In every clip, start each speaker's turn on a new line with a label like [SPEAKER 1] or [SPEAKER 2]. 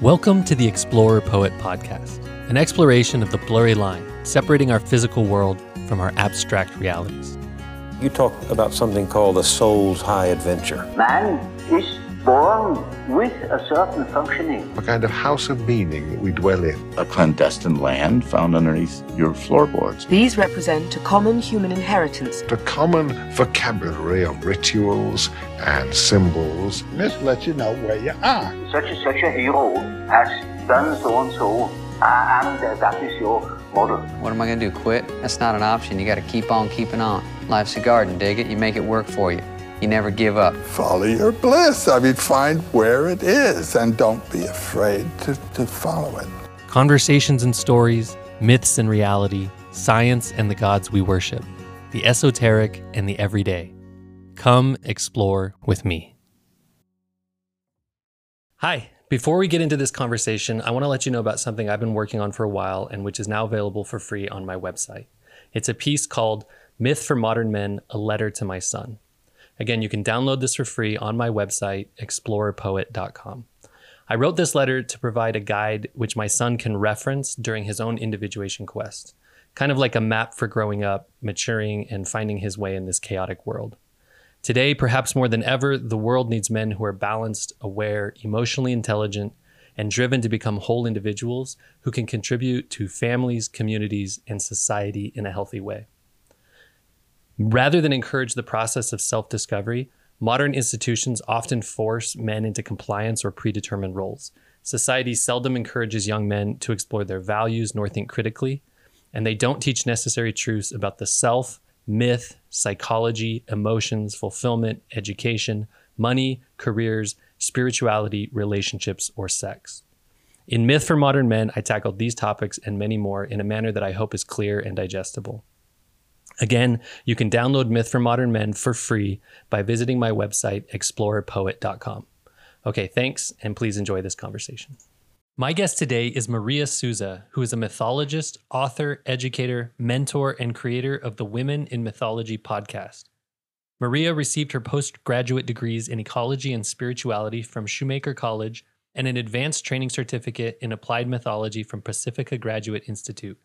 [SPEAKER 1] Welcome to the Explorer Poet Podcast, an exploration of the blurry line separating our physical world from our abstract realities.
[SPEAKER 2] You talk about something called the soul's high adventure.
[SPEAKER 3] Man is born with a certain functioning.
[SPEAKER 4] a kind of house of meaning that we dwell in.
[SPEAKER 5] a clandestine land found underneath your floorboards.
[SPEAKER 6] These represent a common human inheritance.
[SPEAKER 4] A common vocabulary of rituals and symbols.
[SPEAKER 7] Myth lets you know where you are.
[SPEAKER 3] Such and such a hero has done so and so, uh, and uh, that is your model.
[SPEAKER 8] What am I going to do? Quit? That's not an option. You got to keep on keeping on. Life's a garden, dig it. You make it work for you. You never give up.
[SPEAKER 7] Follow your bliss. I mean, find where it is and don't be afraid to, to follow it.
[SPEAKER 1] Conversations and stories, myths and reality, science and the gods we worship, the esoteric and the everyday. Come explore with me. Hi. Before we get into this conversation, I want to let you know about something I've been working on for a while and which is now available for free on my website. It's a piece called Myth for Modern Men A Letter to My Son. Again, you can download this for free on my website, explorerpoet.com. I wrote this letter to provide a guide which my son can reference during his own individuation quest, kind of like a map for growing up, maturing, and finding his way in this chaotic world. Today, perhaps more than ever, the world needs men who are balanced, aware, emotionally intelligent, and driven to become whole individuals who can contribute to families, communities, and society in a healthy way. Rather than encourage the process of self discovery, modern institutions often force men into compliance or predetermined roles. Society seldom encourages young men to explore their values nor think critically, and they don't teach necessary truths about the self, myth, psychology, emotions, fulfillment, education, money, careers, spirituality, relationships, or sex. In Myth for Modern Men, I tackled these topics and many more in a manner that I hope is clear and digestible. Again, you can download Myth for Modern Men for free by visiting my website, explorerpoet.com. Okay, thanks, and please enjoy this conversation. My guest today is Maria Souza, who is a mythologist, author, educator, mentor, and creator of the Women in Mythology podcast. Maria received her postgraduate degrees in ecology and spirituality from Schumacher College and an advanced training certificate in applied mythology from Pacifica Graduate Institute.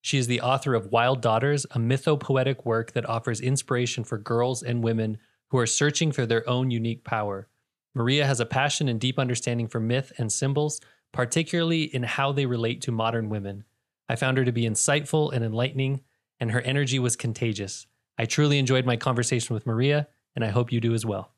[SPEAKER 1] She is the author of Wild Daughters, a mythopoetic work that offers inspiration for girls and women who are searching for their own unique power. Maria has a passion and deep understanding for myth and symbols, particularly in how they relate to modern women. I found her to be insightful and enlightening, and her energy was contagious. I truly enjoyed my conversation with Maria, and I hope you do as well.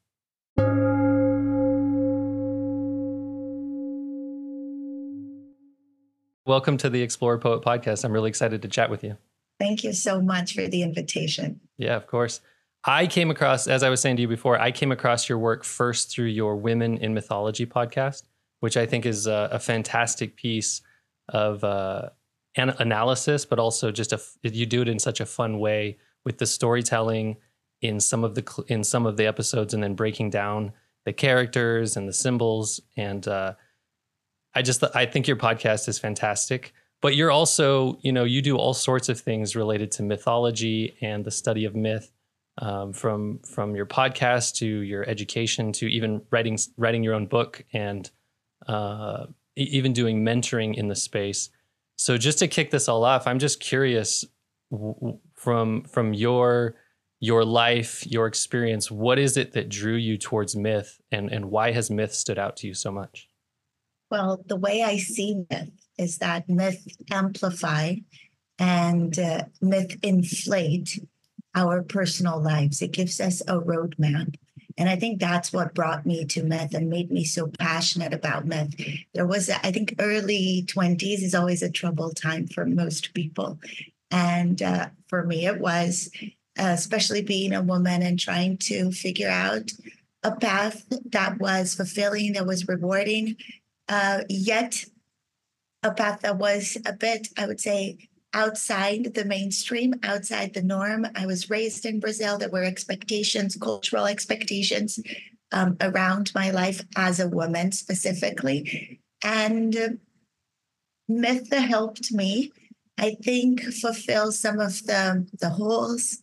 [SPEAKER 1] Welcome to the Explorer Poet podcast. I'm really excited to chat with you.
[SPEAKER 9] Thank you so much for the invitation.
[SPEAKER 1] Yeah, of course. I came across, as I was saying to you before, I came across your work first through your Women in Mythology podcast, which I think is a, a fantastic piece of uh, an analysis, but also just a you do it in such a fun way with the storytelling in some of the in some of the episodes, and then breaking down the characters and the symbols. And uh, I just I think your podcast is fantastic. But you're also, you know, you do all sorts of things related to mythology and the study of myth um, from from your podcast to your education to even writing writing your own book and uh, even doing mentoring in the space. So just to kick this all off, I'm just curious from from your your life, your experience, what is it that drew you towards myth, and and why has myth stood out to you so much?
[SPEAKER 9] Well, the way I see myth is that myth amplify and uh, myth inflate our personal lives. It gives us a roadmap. And I think that's what brought me to myth and made me so passionate about myth. There was, I think, early 20s is always a troubled time for most people. And uh, for me, it was, uh, especially being a woman and trying to figure out a path that was fulfilling, that was rewarding, uh, yet a path that was a bit, I would say, outside the mainstream, outside the norm. I was raised in Brazil. There were expectations, cultural expectations um, around my life as a woman specifically. And uh, myth helped me, I think, fulfill some of the, the holes.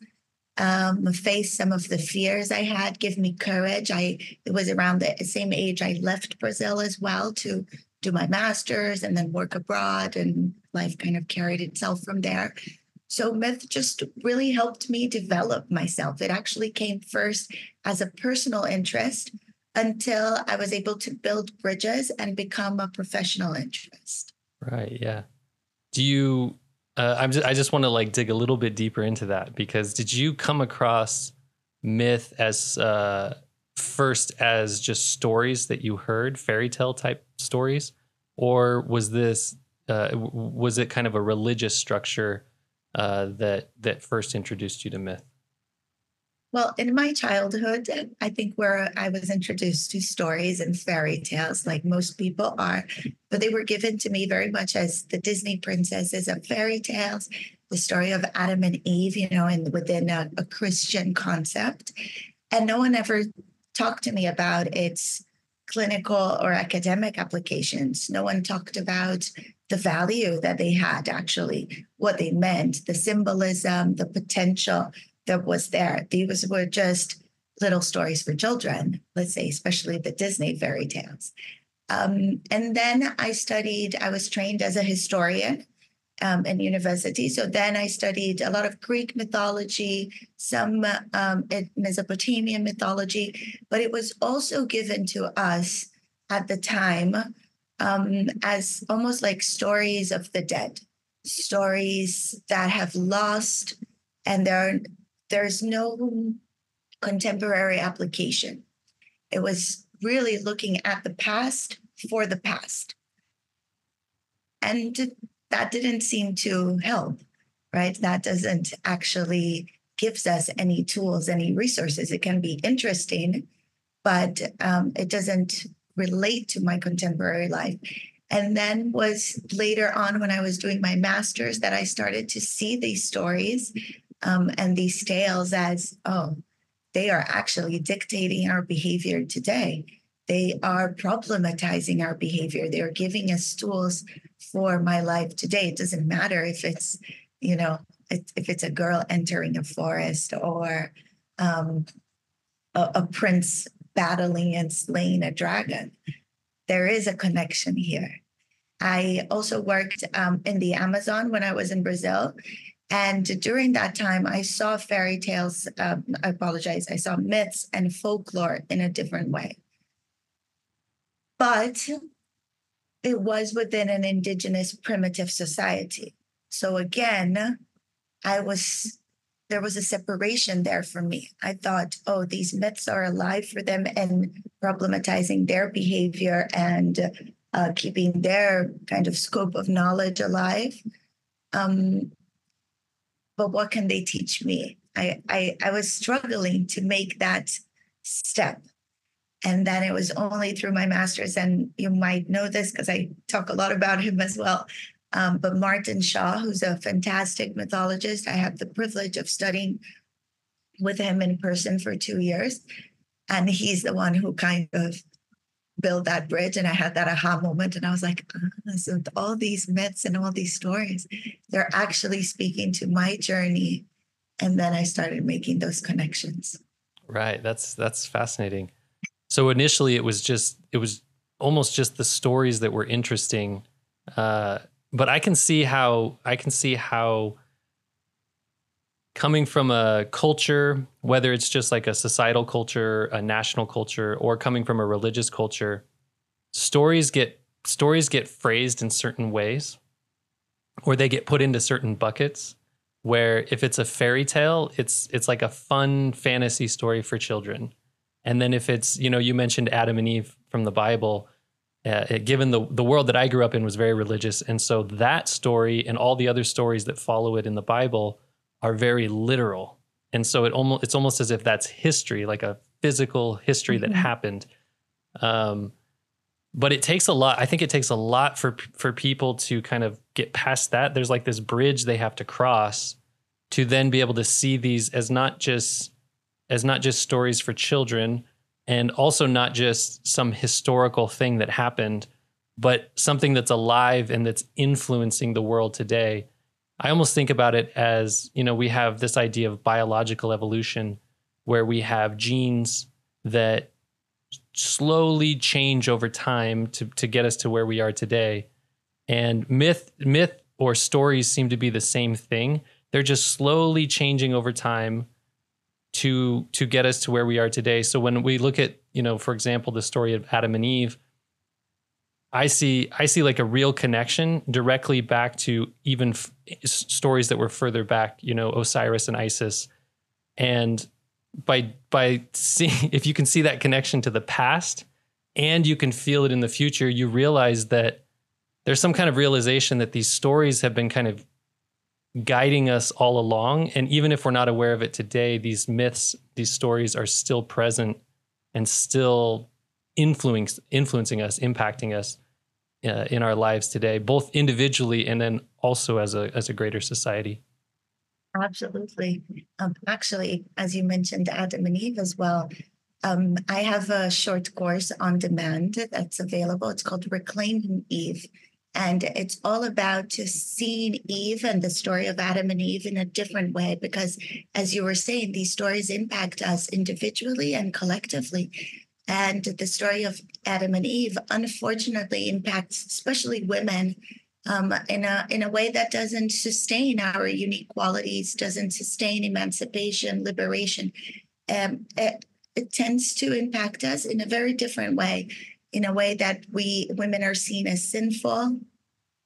[SPEAKER 9] Um, face some of the fears I had, give me courage. I it was around the same age I left Brazil as well to do my master's and then work abroad, and life kind of carried itself from there. So, myth just really helped me develop myself. It actually came first as a personal interest until I was able to build bridges and become a professional interest.
[SPEAKER 1] Right. Yeah. Do you? Uh, I'm just, I just want to like dig a little bit deeper into that because did you come across myth as uh, first as just stories that you heard, fairy tale type stories, or was this uh, was it kind of a religious structure uh, that that first introduced you to myth?
[SPEAKER 9] Well, in my childhood, I think where I was introduced to stories and fairy tales, like most people are, but they were given to me very much as the Disney princesses of fairy tales, the story of Adam and Eve, you know, and within a, a Christian concept. And no one ever talked to me about its clinical or academic applications. No one talked about the value that they had, actually, what they meant, the symbolism, the potential that was there. These were just little stories for children, let's say, especially the Disney fairy tales. Um, and then I studied, I was trained as a historian um, in university. So then I studied a lot of Greek mythology, some um, Mesopotamian mythology, but it was also given to us at the time um, as almost like stories of the dead, stories that have lost, and there there's no contemporary application. It was really looking at the past for the past. And that didn't seem to help, right? That doesn't actually gives us any tools, any resources. It can be interesting, but um, it doesn't relate to my contemporary life. And then was later on when I was doing my master's that I started to see these stories um, and these tales as, oh, they are actually dictating our behavior today. They are problematizing our behavior. They're giving us tools for my life today. It doesn't matter if it's, you know, if it's a girl entering a forest or um, a, a prince battling and slaying a dragon. There is a connection here. I also worked um, in the Amazon when I was in Brazil, and during that time, I saw fairy tales, um, I apologize, I saw myths and folklore in a different way. But it was within an indigenous primitive society. So again, I was, there was a separation there for me. I thought, oh, these myths are alive for them and problematizing their behavior and uh, keeping their kind of scope of knowledge alive. Um, but what can they teach me? I, I, I was struggling to make that step. And then it was only through my master's, and you might know this because I talk a lot about him as well. Um, but Martin Shaw, who's a fantastic mythologist, I had the privilege of studying with him in person for two years. And he's the one who kind of build that bridge. And I had that aha moment. And I was like, oh, so all these myths and all these stories, they're actually speaking to my journey. And then I started making those connections.
[SPEAKER 1] Right. That's that's fascinating. So initially it was just it was almost just the stories that were interesting. Uh, but I can see how I can see how coming from a culture, whether it's just like a societal culture, a national culture, or coming from a religious culture, stories get stories get phrased in certain ways, or they get put into certain buckets. Where if it's a fairy tale, it's it's like a fun fantasy story for children, and then if it's you know you mentioned Adam and Eve from the Bible. Uh, given the the world that I grew up in was very religious, and so that story and all the other stories that follow it in the Bible are very literal. And so it almost it's almost as if that's history, like a physical history mm-hmm. that happened. Um, but it takes a lot. I think it takes a lot for for people to kind of get past that. There's like this bridge they have to cross to then be able to see these as not just as not just stories for children and also not just some historical thing that happened, but something that's alive and that's influencing the world today I almost think about it as, you know, we have this idea of biological evolution where we have genes that slowly change over time to to get us to where we are today. And myth myth or stories seem to be the same thing. They're just slowly changing over time to to get us to where we are today. So when we look at, you know, for example, the story of Adam and Eve, I see I see like a real connection directly back to even f- stories that were further back, you know, Osiris and Isis. And by by seeing if you can see that connection to the past and you can feel it in the future, you realize that there's some kind of realization that these stories have been kind of guiding us all along and even if we're not aware of it today, these myths, these stories are still present and still influence, influencing us, impacting us uh, in our lives today, both individually and then also as a as a greater society.
[SPEAKER 9] Absolutely. Um, actually, as you mentioned, Adam and Eve as well. Um, I have a short course on demand that's available. It's called Reclaiming Eve. And it's all about seeing Eve and the story of Adam and Eve in a different way. Because as you were saying, these stories impact us individually and collectively. And the story of Adam and Eve, unfortunately, impacts especially women um, in a in a way that doesn't sustain our unique qualities, doesn't sustain emancipation, liberation. Um, it, it tends to impact us in a very different way, in a way that we women are seen as sinful,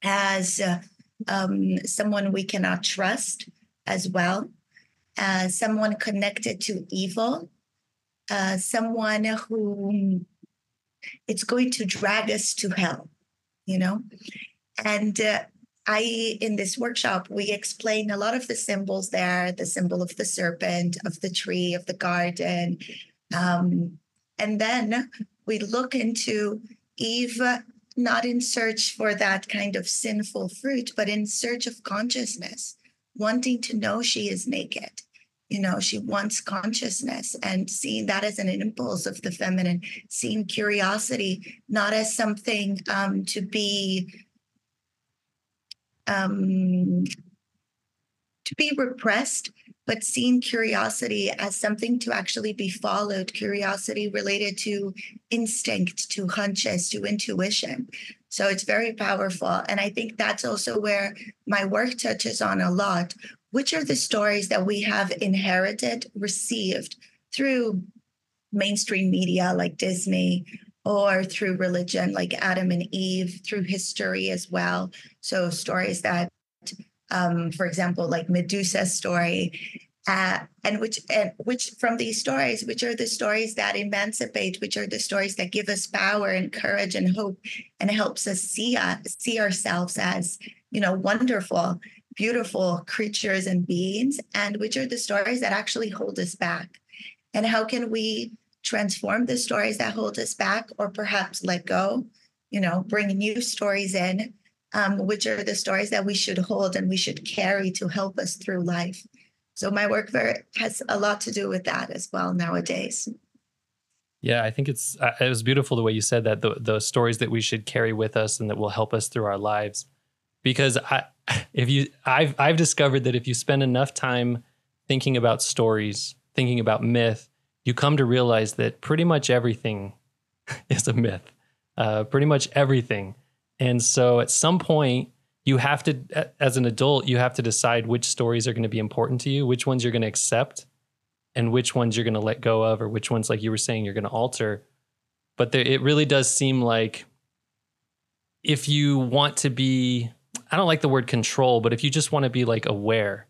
[SPEAKER 9] as uh, um, someone we cannot trust, as well, as someone connected to evil, uh, someone who it's going to drag us to hell, you know? And uh, I, in this workshop, we explain a lot of the symbols there the symbol of the serpent, of the tree, of the garden. Um, and then we look into Eve not in search for that kind of sinful fruit, but in search of consciousness, wanting to know she is naked you know she wants consciousness and seeing that as an impulse of the feminine seeing curiosity not as something um, to be um, to be repressed but seeing curiosity as something to actually be followed curiosity related to instinct to hunches to intuition. So it's very powerful and i think that's also where my work touches on a lot which are the stories that we have inherited, received through mainstream media like Disney or through religion like Adam and Eve, through history as well. So, stories that, um, for example, like Medusa's story. Uh, and which and which from these stories which are the stories that emancipate which are the stories that give us power and courage and hope and helps us see us see ourselves as you know wonderful beautiful creatures and beings, and which are the stories that actually hold us back. And how can we transform the stories that hold us back, or perhaps let go, you know, bring new stories in, um, which are the stories that we should hold and we should carry to help us through life. So my work has a lot to do with that as well nowadays.
[SPEAKER 1] Yeah, I think it's uh, it was beautiful the way you said that the the stories that we should carry with us and that will help us through our lives because I, if you, I've, I've discovered that if you spend enough time thinking about stories, thinking about myth, you come to realize that pretty much everything is a myth, uh, pretty much everything. And so at some point, you have to, as an adult, you have to decide which stories are going to be important to you, which ones you're going to accept, and which ones you're going to let go of, or which ones, like you were saying, you're going to alter. But there, it really does seem like if you want to be I don't like the word control, but if you just want to be like aware,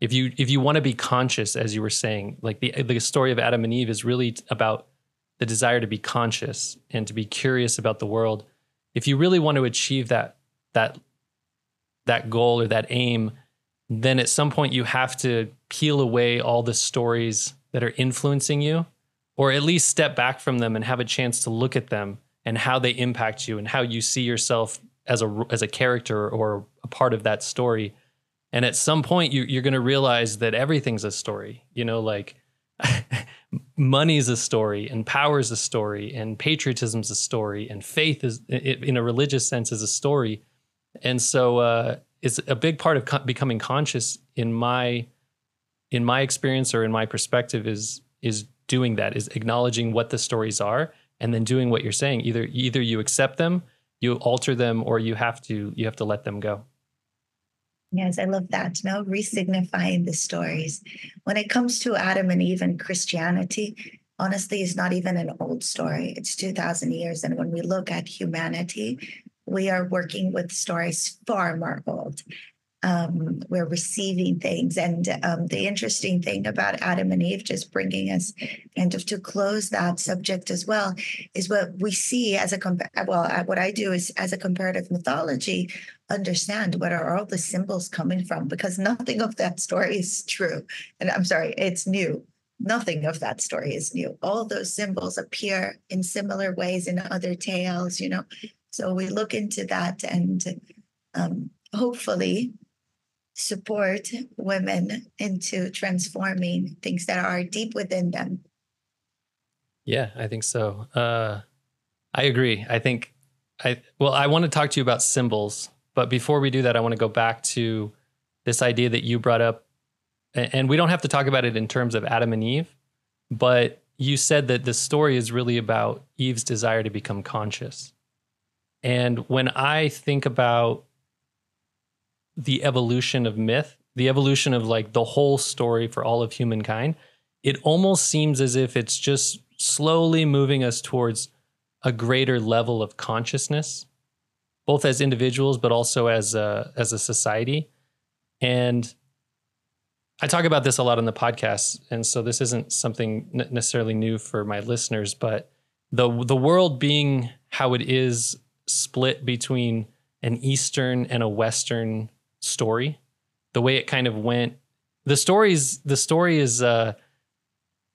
[SPEAKER 1] if you if you want to be conscious, as you were saying, like the the story of Adam and Eve is really about the desire to be conscious and to be curious about the world. If you really want to achieve that that that goal or that aim, then at some point you have to peel away all the stories that are influencing you, or at least step back from them and have a chance to look at them and how they impact you and how you see yourself as a as a character or a part of that story. And at some point, you, you're going to realize that everything's a story. You know, like money's a story, and power's a story, and patriotism's a story, and faith is, in a religious sense, is a story. And so, uh, it's a big part of co- becoming conscious in my in my experience or in my perspective is is doing that is acknowledging what the stories are and then doing what you're saying. Either either you accept them, you alter them, or you have to you have to let them go.
[SPEAKER 9] Yes, I love that. No, resignifying the stories. When it comes to Adam and Eve and Christianity, honestly, it's not even an old story. It's 2,000 years. And when we look at humanity, we are working with stories far more old um, we're receiving things. And um, the interesting thing about Adam and Eve, just bringing us kind of to close that subject as well, is what we see as a well, uh, what I do is as a comparative mythology, understand what are all the symbols coming from, because nothing of that story is true. And I'm sorry, it's new. Nothing of that story is new. All those symbols appear in similar ways in other tales, you know. So we look into that and um, hopefully support women into transforming things that are deep within them.
[SPEAKER 1] Yeah, I think so. Uh, I agree. I think I well, I want to talk to you about symbols, but before we do that, I want to go back to this idea that you brought up, and we don't have to talk about it in terms of Adam and Eve, but you said that the story is really about Eve's desire to become conscious. And when I think about the evolution of myth, the evolution of like the whole story for all of humankind, it almost seems as if it's just slowly moving us towards a greater level of consciousness, both as individuals but also as a, as a society. And I talk about this a lot on the podcast, and so this isn't something necessarily new for my listeners, but the the world being how it is split between an eastern and a western story, the way it kind of went. The stories, the story is uh,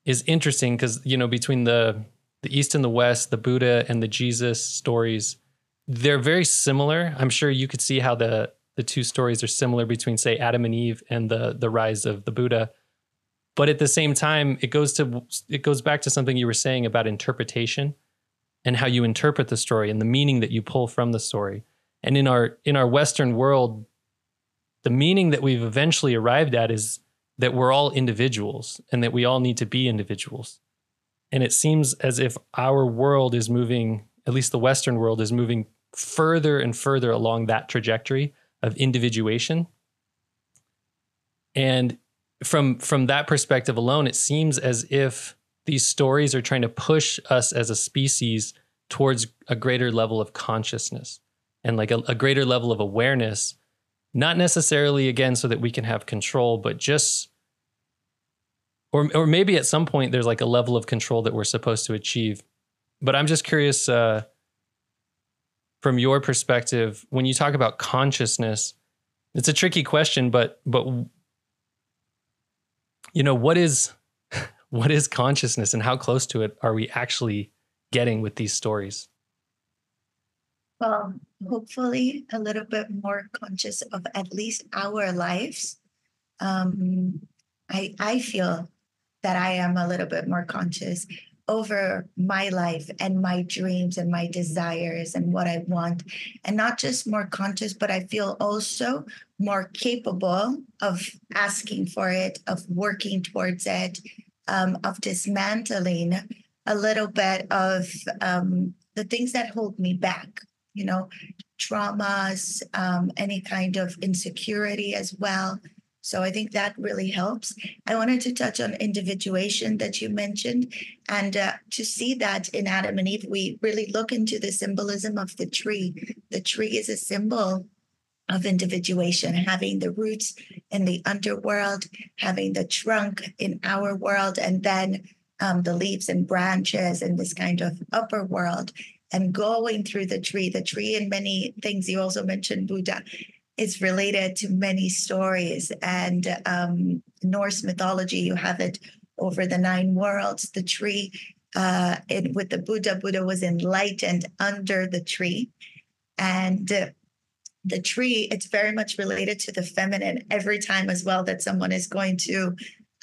[SPEAKER 1] is interesting because you know between the the East and the West, the Buddha and the Jesus stories, they're very similar. I'm sure you could see how the the two stories are similar between say Adam and Eve and the the rise of the Buddha. But at the same time, it goes to it goes back to something you were saying about interpretation and how you interpret the story and the meaning that you pull from the story. And in our in our Western world, the meaning that we've eventually arrived at is that we're all individuals and that we all need to be individuals. And it seems as if our world is moving, at least the Western world is moving further and further along that trajectory of individuation. And from from that perspective alone, it seems as if these stories are trying to push us as a species towards a greater level of consciousness and like a, a greater level of awareness not necessarily again so that we can have control, but just or or maybe at some point there's like a level of control that we're supposed to achieve. But I'm just curious uh, from your perspective when you talk about consciousness. It's a tricky question, but but you know what is what is consciousness and how close to it are we actually getting with these stories?
[SPEAKER 9] Well, hopefully a little bit more conscious of at least our lives. Um, I I feel that I am a little bit more conscious over my life and my dreams and my desires and what I want. And not just more conscious, but I feel also more capable of asking for it, of working towards it, um, of dismantling a little bit of um, the things that hold me back you know, traumas, um, any kind of insecurity as well. So I think that really helps. I wanted to touch on individuation that you mentioned, and uh, to see that in Adam and Eve, we really look into the symbolism of the tree. The tree is a symbol of individuation, having the roots in the underworld, having the trunk in our world, and then um, the leaves and branches in this kind of upper world and going through the tree. The tree, and many things you also mentioned, Buddha, is related to many stories. And um, Norse mythology, you have it over the nine worlds. The tree, uh, it, with the Buddha, Buddha was enlightened under the tree. And uh, the tree, it's very much related to the feminine every time as well that someone is going to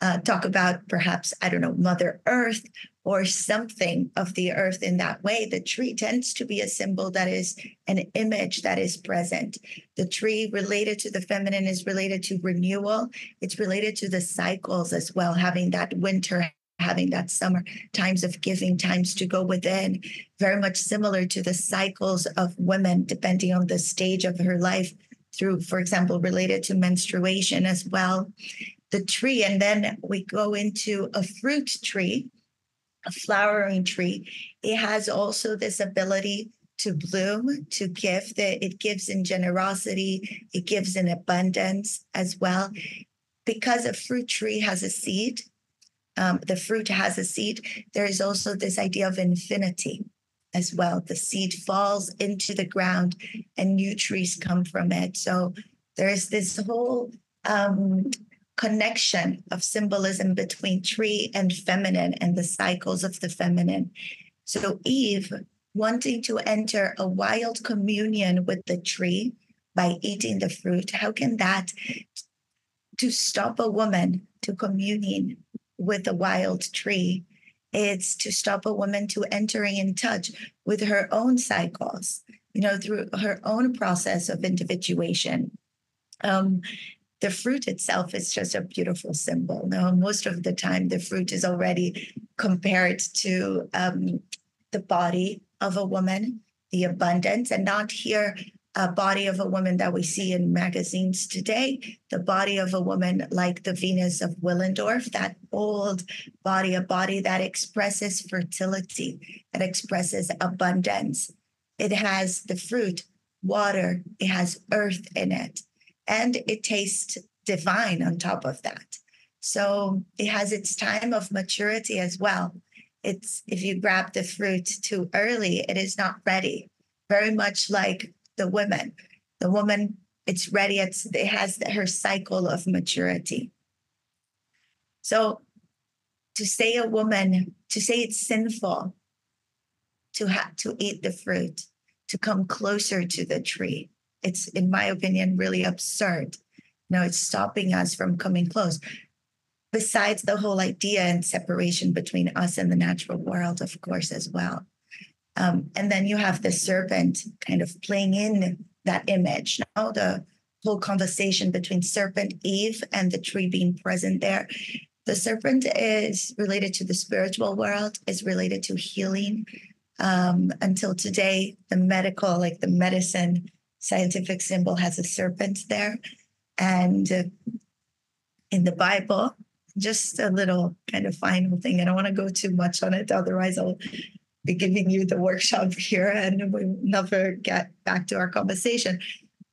[SPEAKER 9] uh, talk about perhaps, I don't know, Mother Earth or something of the earth in that way. The tree tends to be a symbol that is an image that is present. The tree related to the feminine is related to renewal, it's related to the cycles as well, having that winter, having that summer, times of giving, times to go within, very much similar to the cycles of women, depending on the stage of her life, through, for example, related to menstruation as well. The tree, and then we go into a fruit tree, a flowering tree. It has also this ability to bloom, to give. That it gives in generosity, it gives in abundance as well. Because a fruit tree has a seed, um, the fruit has a seed, there is also this idea of infinity as well. The seed falls into the ground and new trees come from it. So there's this whole um, connection of symbolism between tree and feminine and the cycles of the feminine. So Eve wanting to enter a wild communion with the tree by eating the fruit, how can that to stop a woman to communing with a wild tree it's to stop a woman to entering in touch with her own cycles you know through her own process of individuation um, the fruit itself is just a beautiful symbol now most of the time the fruit is already compared to um, the body of a woman the abundance and not here a body of a woman that we see in magazines today, the body of a woman like the Venus of Willendorf, that old body, a body that expresses fertility, that expresses abundance. It has the fruit, water, it has earth in it, and it tastes divine on top of that. So it has its time of maturity as well. It's if you grab the fruit too early, it is not ready. Very much like the woman. The woman, it's ready, it's, it has her cycle of maturity. So to say a woman, to say it's sinful to have to eat the fruit, to come closer to the tree, it's, in my opinion, really absurd. No, it's stopping us from coming close. Besides the whole idea and separation between us and the natural world, of course, as well. Um, and then you have the serpent kind of playing in that image. Now the whole conversation between serpent Eve and the tree being present there. The serpent is related to the spiritual world, is related to healing. Um, until today, the medical, like the medicine scientific symbol, has a serpent there. And uh, in the Bible, just a little kind of final thing. I don't want to go too much on it, otherwise, I'll be giving you the workshop here and we'll never get back to our conversation.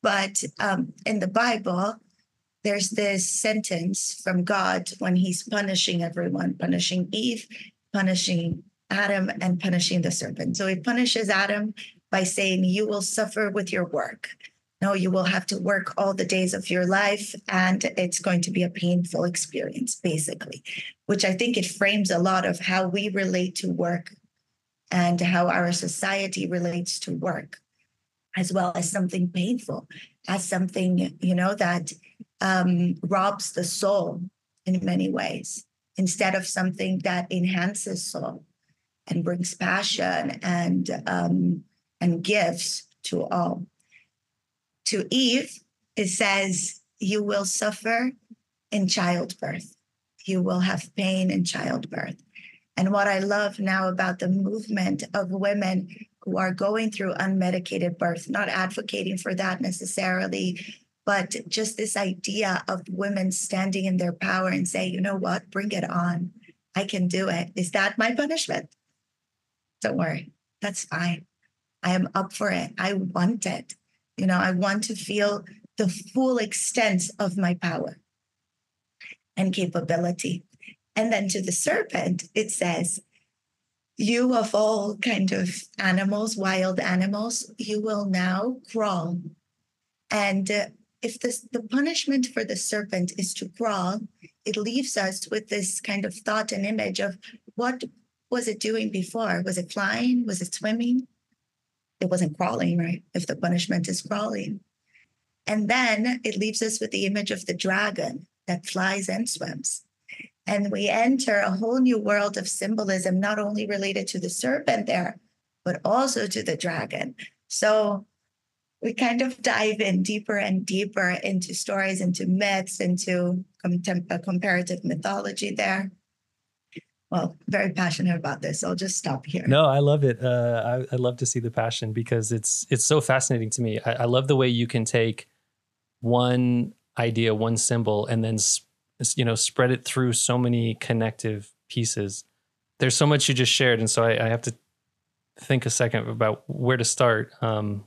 [SPEAKER 9] But um, in the Bible, there's this sentence from God when he's punishing everyone, punishing Eve, punishing Adam, and punishing the serpent. So he punishes Adam by saying, You will suffer with your work. No, you will have to work all the days of your life, and it's going to be a painful experience, basically, which I think it frames a lot of how we relate to work and how our society relates to work, as well as something painful, as something, you know, that um, robs the soul in many ways, instead of something that enhances soul and brings passion and um, and gives to all. To Eve, it says, "You will suffer in childbirth. You will have pain in childbirth." And what I love now about the movement of women who are going through unmedicated birth, not advocating for that necessarily, but just this idea of women standing in their power and say, you know what, bring it on. I can do it. Is that my punishment? Don't worry, that's fine. I am up for it. I want it. You know, I want to feel the full extent of my power and capability. And then to the serpent, it says, You of all kind of animals, wild animals, you will now crawl. And uh, if this, the punishment for the serpent is to crawl, it leaves us with this kind of thought and image of what was it doing before? Was it flying? Was it swimming? It wasn't crawling, right? If the punishment is crawling. And then it leaves us with the image of the dragon that flies and swims. And we enter a whole new world of symbolism, not only related to the serpent there, but also to the dragon. So we kind of dive in deeper and deeper into stories, into myths, into contem- uh, comparative mythology there. Well, very passionate about this. I'll just stop here.
[SPEAKER 1] No, I love it. Uh, I, I love to see the passion because it's it's so fascinating to me. I, I love the way you can take one idea, one symbol, and then you know spread it through so many connective pieces. There's so much you just shared, and so I, I have to think a second about where to start. Um,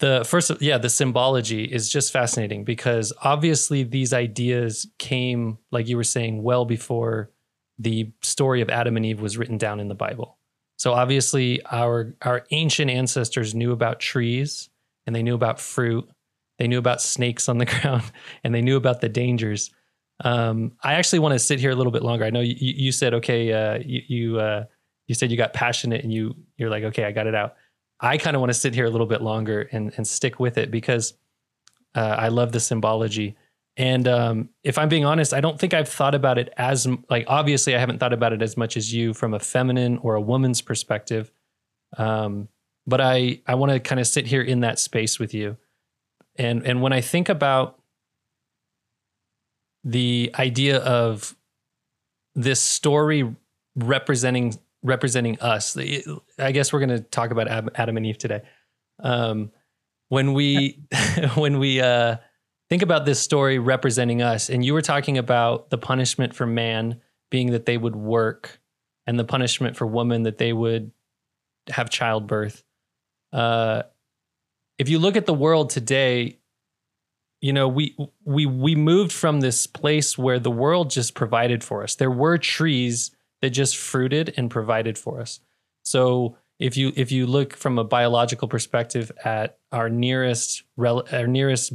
[SPEAKER 1] the first, yeah, the symbology is just fascinating because obviously these ideas came, like you were saying, well before the story of Adam and Eve was written down in the Bible. So obviously our our ancient ancestors knew about trees and they knew about fruit. They knew about snakes on the ground and they knew about the dangers. Um, I actually want to sit here a little bit longer. I know you, you said okay, uh, you you, uh, you said you got passionate and you you're like okay, I got it out. I kind of want to sit here a little bit longer and and stick with it because uh, I love the symbology. And um, if I'm being honest, I don't think I've thought about it as like obviously I haven't thought about it as much as you from a feminine or a woman's perspective. Um, but I I want to kind of sit here in that space with you. And and when I think about the idea of this story representing representing us, I guess we're going to talk about Adam and Eve today. Um, when we when we uh, think about this story representing us, and you were talking about the punishment for man being that they would work, and the punishment for woman that they would have childbirth. Uh, if you look at the world today, you know we we we moved from this place where the world just provided for us. There were trees that just fruited and provided for us. So if you if you look from a biological perspective at our nearest rel- our nearest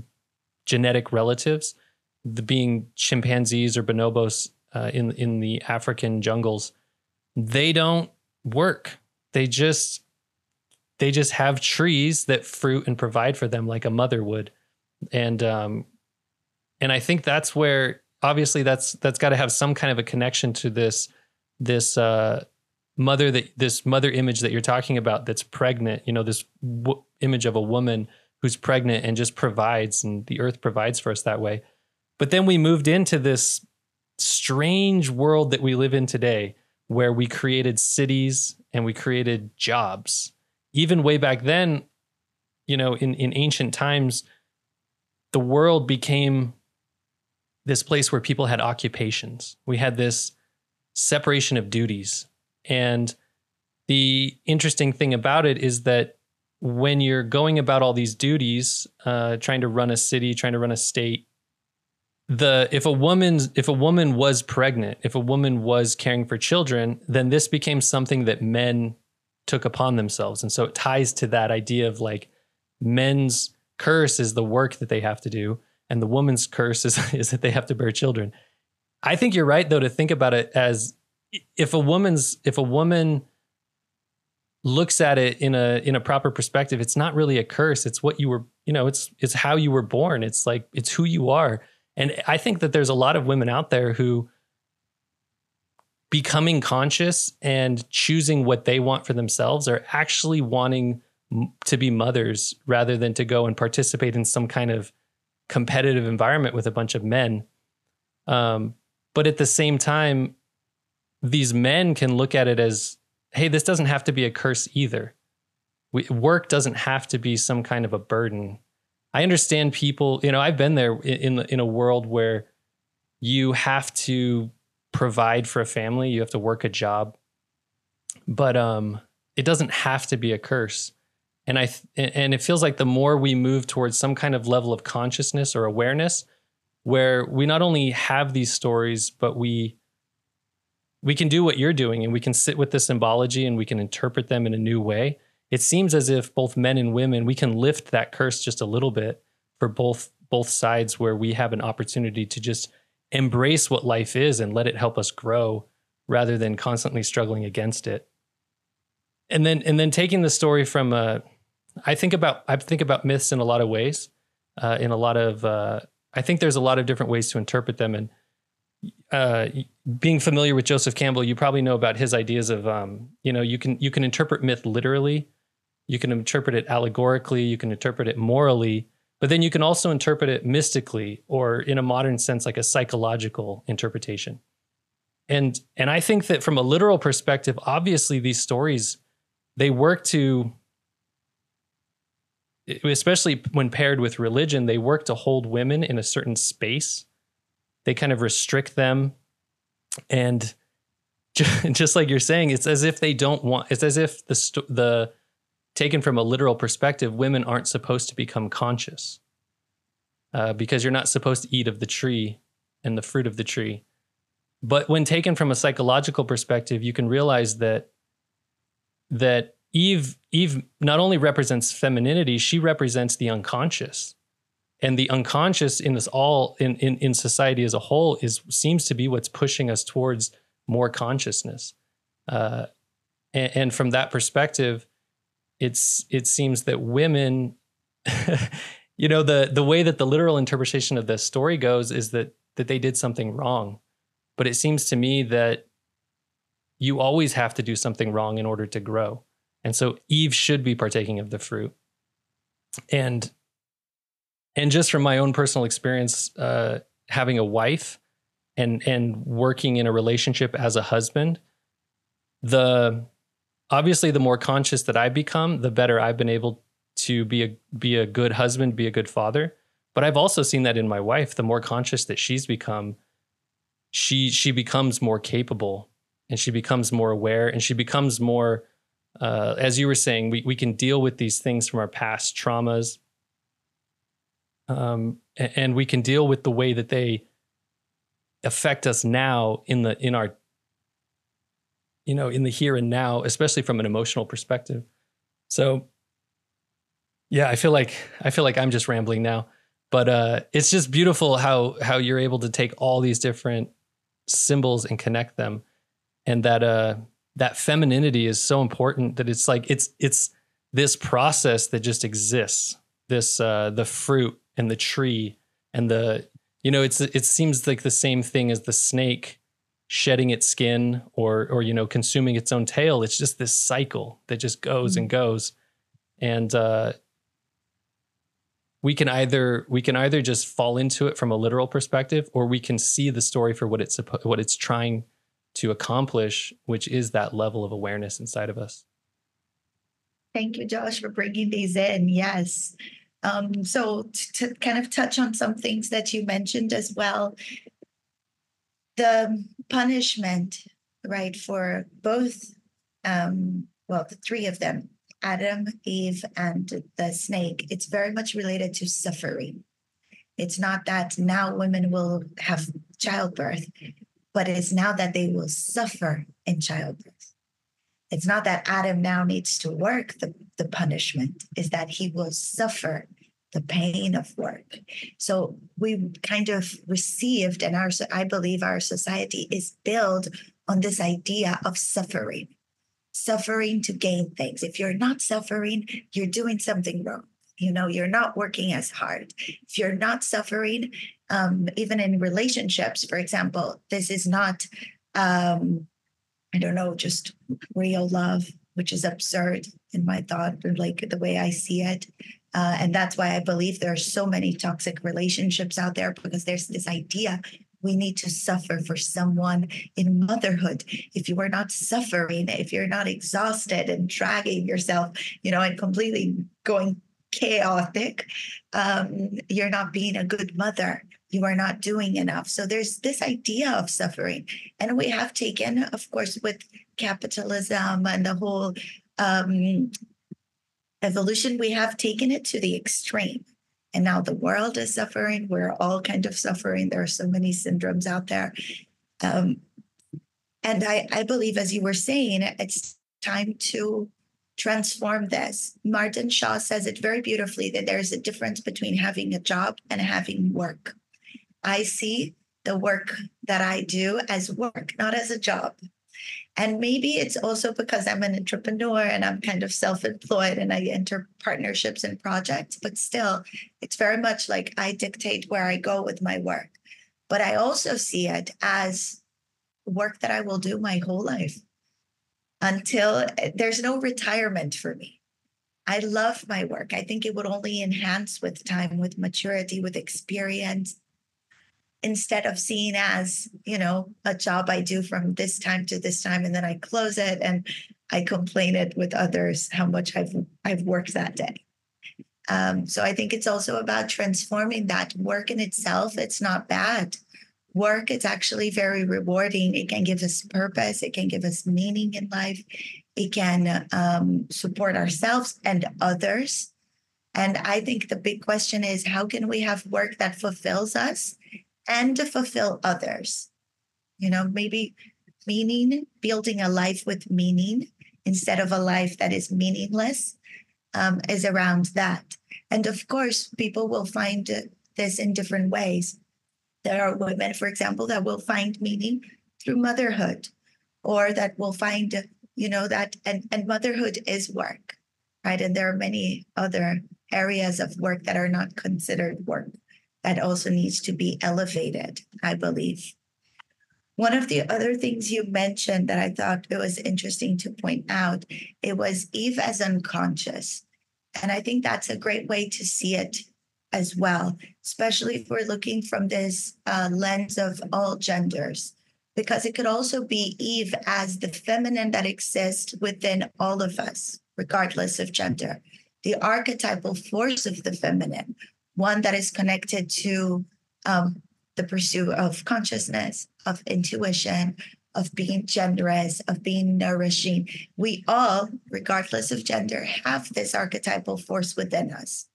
[SPEAKER 1] genetic relatives, the being chimpanzees or bonobos uh, in in the African jungles, they don't work. They just they just have trees that fruit and provide for them like a mother would, and um, and I think that's where obviously that's that's got to have some kind of a connection to this this uh, mother that this mother image that you're talking about that's pregnant. You know this w- image of a woman who's pregnant and just provides, and the earth provides for us that way. But then we moved into this strange world that we live in today, where we created cities and we created jobs. Even way back then, you know, in, in ancient times, the world became this place where people had occupations. We had this separation of duties. And the interesting thing about it is that when you're going about all these duties, uh, trying to run a city, trying to run a state, the if a woman's if a woman was pregnant, if a woman was caring for children, then this became something that men took upon themselves. And so it ties to that idea of like men's curse is the work that they have to do, and the woman's curse is, is that they have to bear children. I think you're right though to think about it as if a woman's if a woman looks at it in a in a proper perspective, it's not really a curse. It's what you were, you know, it's it's how you were born. It's like it's who you are. And I think that there's a lot of women out there who becoming conscious and choosing what they want for themselves are actually wanting to be mothers rather than to go and participate in some kind of competitive environment with a bunch of men. Um, but at the same time, these men can look at it as, hey, this doesn't have to be a curse either. We, work doesn't have to be some kind of a burden. I understand people, you know, I've been there in in a world where you have to provide for a family, you have to work a job. But um it doesn't have to be a curse. And I and it feels like the more we move towards some kind of level of consciousness or awareness where we not only have these stories but we we can do what you're doing and we can sit with the symbology and we can interpret them in a new way. It seems as if both men and women we can lift that curse just a little bit for both both sides where we have an opportunity to just embrace what life is and let it help us grow rather than constantly struggling against it. And then and then taking the story from uh i think about i think about myths in a lot of ways uh, in a lot of uh, i think there's a lot of different ways to interpret them. And uh, being familiar with Joseph Campbell, you probably know about his ideas of, um, you know, you can you can interpret myth literally, you can interpret it allegorically, you can interpret it morally, but then you can also interpret it mystically or in a modern sense, like a psychological interpretation. and and I think that from a literal perspective, obviously these stories they work to especially when paired with religion, they work to hold women in a certain space. They kind of restrict them. And just like you're saying, it's as if they don't want, it's as if the, the, taken from a literal perspective, women aren't supposed to become conscious uh, because you're not supposed to eat of the tree and the fruit of the tree. But when taken from a psychological perspective, you can realize that that Eve Eve not only represents femininity, she represents the unconscious. And the unconscious in this all in, in, in society as a whole is seems to be what's pushing us towards more consciousness. Uh, and, and from that perspective, it's it seems that women, you know, the the way that the literal interpretation of the story goes is that that they did something wrong. But it seems to me that you always have to do something wrong in order to grow. And so Eve should be partaking of the fruit. And and just from my own personal experience, uh, having a wife and and working in a relationship as a husband, the obviously the more conscious that I become, the better I've been able to be a be a good husband, be a good father. But I've also seen that in my wife. The more conscious that she's become, she she becomes more capable and she becomes more aware and she becomes more uh, as you were saying, we, we can deal with these things from our past traumas. Um, and we can deal with the way that they affect us now in the in our you know in the here and now especially from an emotional perspective. So yeah i feel like i feel like i'm just rambling now. But uh it's just beautiful how how you're able to take all these different symbols and connect them. And that uh that femininity is so important that it's like it's it's this process that just exists. This uh the fruit and the tree and the you know it's it seems like the same thing as the snake shedding its skin or or you know consuming its own tail. It's just this cycle that just goes mm-hmm. and goes. And uh we can either we can either just fall into it from a literal perspective or we can see the story for what it's what it's trying to accomplish, which is that level of awareness inside of us.
[SPEAKER 9] Thank you, Josh, for bringing these in. Yes. Um, so, to, to kind of touch on some things that you mentioned as well, the punishment, right, for both, um, well, the three of them, Adam, Eve, and the snake, it's very much related to suffering. It's not that now women will have childbirth but it is now that they will suffer in childbirth. It's not that Adam now needs to work the, the punishment, is that he will suffer the pain of work. So we kind of received, and our I believe our society is built on this idea of suffering, suffering to gain things. If you're not suffering, you're doing something wrong. You know, you're not working as hard. If you're not suffering, um, even in relationships, for example, this is not, um, I don't know, just real love, which is absurd in my thought, like the way I see it. Uh, and that's why I believe there are so many toxic relationships out there because there's this idea we need to suffer for someone in motherhood. If you are not suffering, if you're not exhausted and dragging yourself, you know, and completely going chaotic, um, you're not being a good mother you are not doing enough. So there's this idea of suffering. And we have taken, of course, with capitalism and the whole um, evolution, we have taken it to the extreme. And now the world is suffering. We're all kind of suffering. There are so many syndromes out there. Um, and I, I believe, as you were saying, it's time to transform this. Martin Shaw says it very beautifully that there's a difference between having a job and having work. I see the work that I do as work, not as a job. And maybe it's also because I'm an entrepreneur and I'm kind of self employed and I enter partnerships and projects, but still, it's very much like I dictate where I go with my work. But I also see it as work that I will do my whole life until eh, there's no retirement for me. I love my work. I think it would only enhance with time, with maturity, with experience, instead of seeing as you know a job i do from this time to this time and then i close it and i complain it with others how much i've i've worked that day. Um, so i think it's also about transforming that work in itself. It's not bad. Work it's actually very rewarding. It can give us purpose. It can give us meaning in life. It can um, support ourselves and others. And i think the big question is how can we have work that fulfills us and to fulfill others. You know, maybe meaning, building a life with meaning instead of a life that is meaningless um, is around that. And of course, people will find this in different ways. There are women, for example, that will find meaning through motherhood or that will find, you know, that, and, and motherhood is work, right? And there are many other areas of work that are not considered work that also needs to be elevated, I believe. One of the other things you mentioned that I thought it was interesting to point out, it was Eve as unconscious. And I think that's a great way to see it as well, especially if we're looking from this uh, lens of all genders, because it could also be Eve as the feminine that exists within all of us, regardless of gender, the archetypal force of the feminine, one that is connected to um, the pursuit of consciousness, of intuition, of being generous, of being nourishing. We all, regardless of gender, have this archetypal force within us.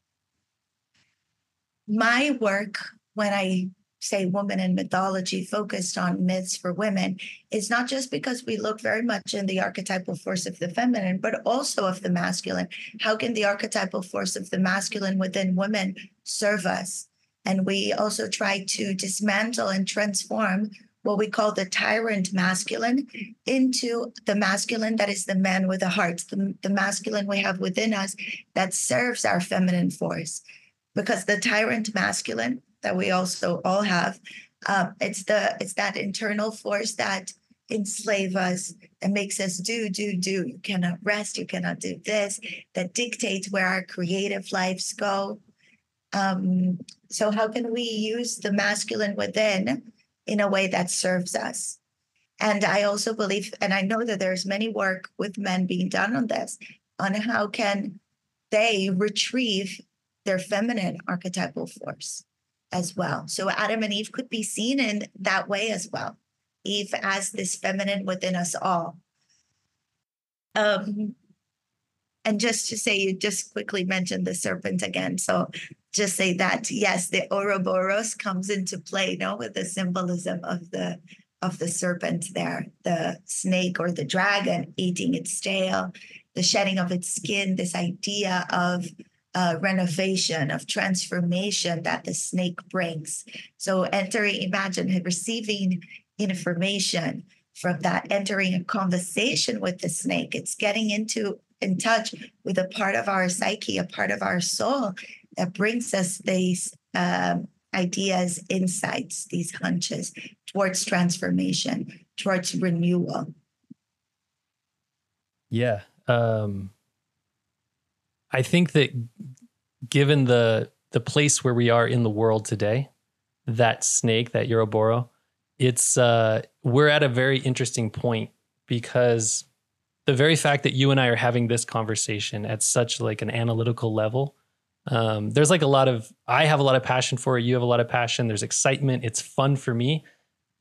[SPEAKER 9] My work, when I say woman in mythology focused on myths for women is not just because we look very much in the archetypal force of the feminine, but also of the masculine. How can the archetypal force of the masculine within women serve us? And we also try to dismantle and transform what we call the tyrant masculine into the masculine that is the man with the heart, the, the masculine we have within us that serves our feminine force. Because the tyrant masculine that we also all have. Um, it's the it's that internal force that enslave us and makes us do do do. You cannot rest you cannot do this that dictates where our creative lives go. Um, so how can we use the masculine within in a way that serves us? And i also believe and i know that there's many work with men being done on this on how can they retrieve their feminine archetypal force as well. So Adam and Eve could be seen in that way as well. Eve as this feminine within us all. Um, and just to say, you just quickly mentioned the serpent again. So just say that yes, the Ouroboros comes into play, you know, with the symbolism of the of the serpent there, the snake or the dragon eating its tail, the shedding of its skin, this idea of uh, renovation, of transformation that the snake brings. So, entering, imagine receiving information from that, entering a conversation with the snake. It's getting into in touch with a part of our psyche, a part of our soul that brings us these um, ideas, insights, these hunches towards transformation, towards renewal.
[SPEAKER 1] Yeah. Um, I think that given the the place where we are in the world today, that snake, that Ouroboros, it's uh, we're at a very interesting point because the very fact that you and I are having this conversation at such like an analytical level, um, there's like a lot of I have a lot of passion for it. You have a lot of passion. There's excitement. It's fun for me.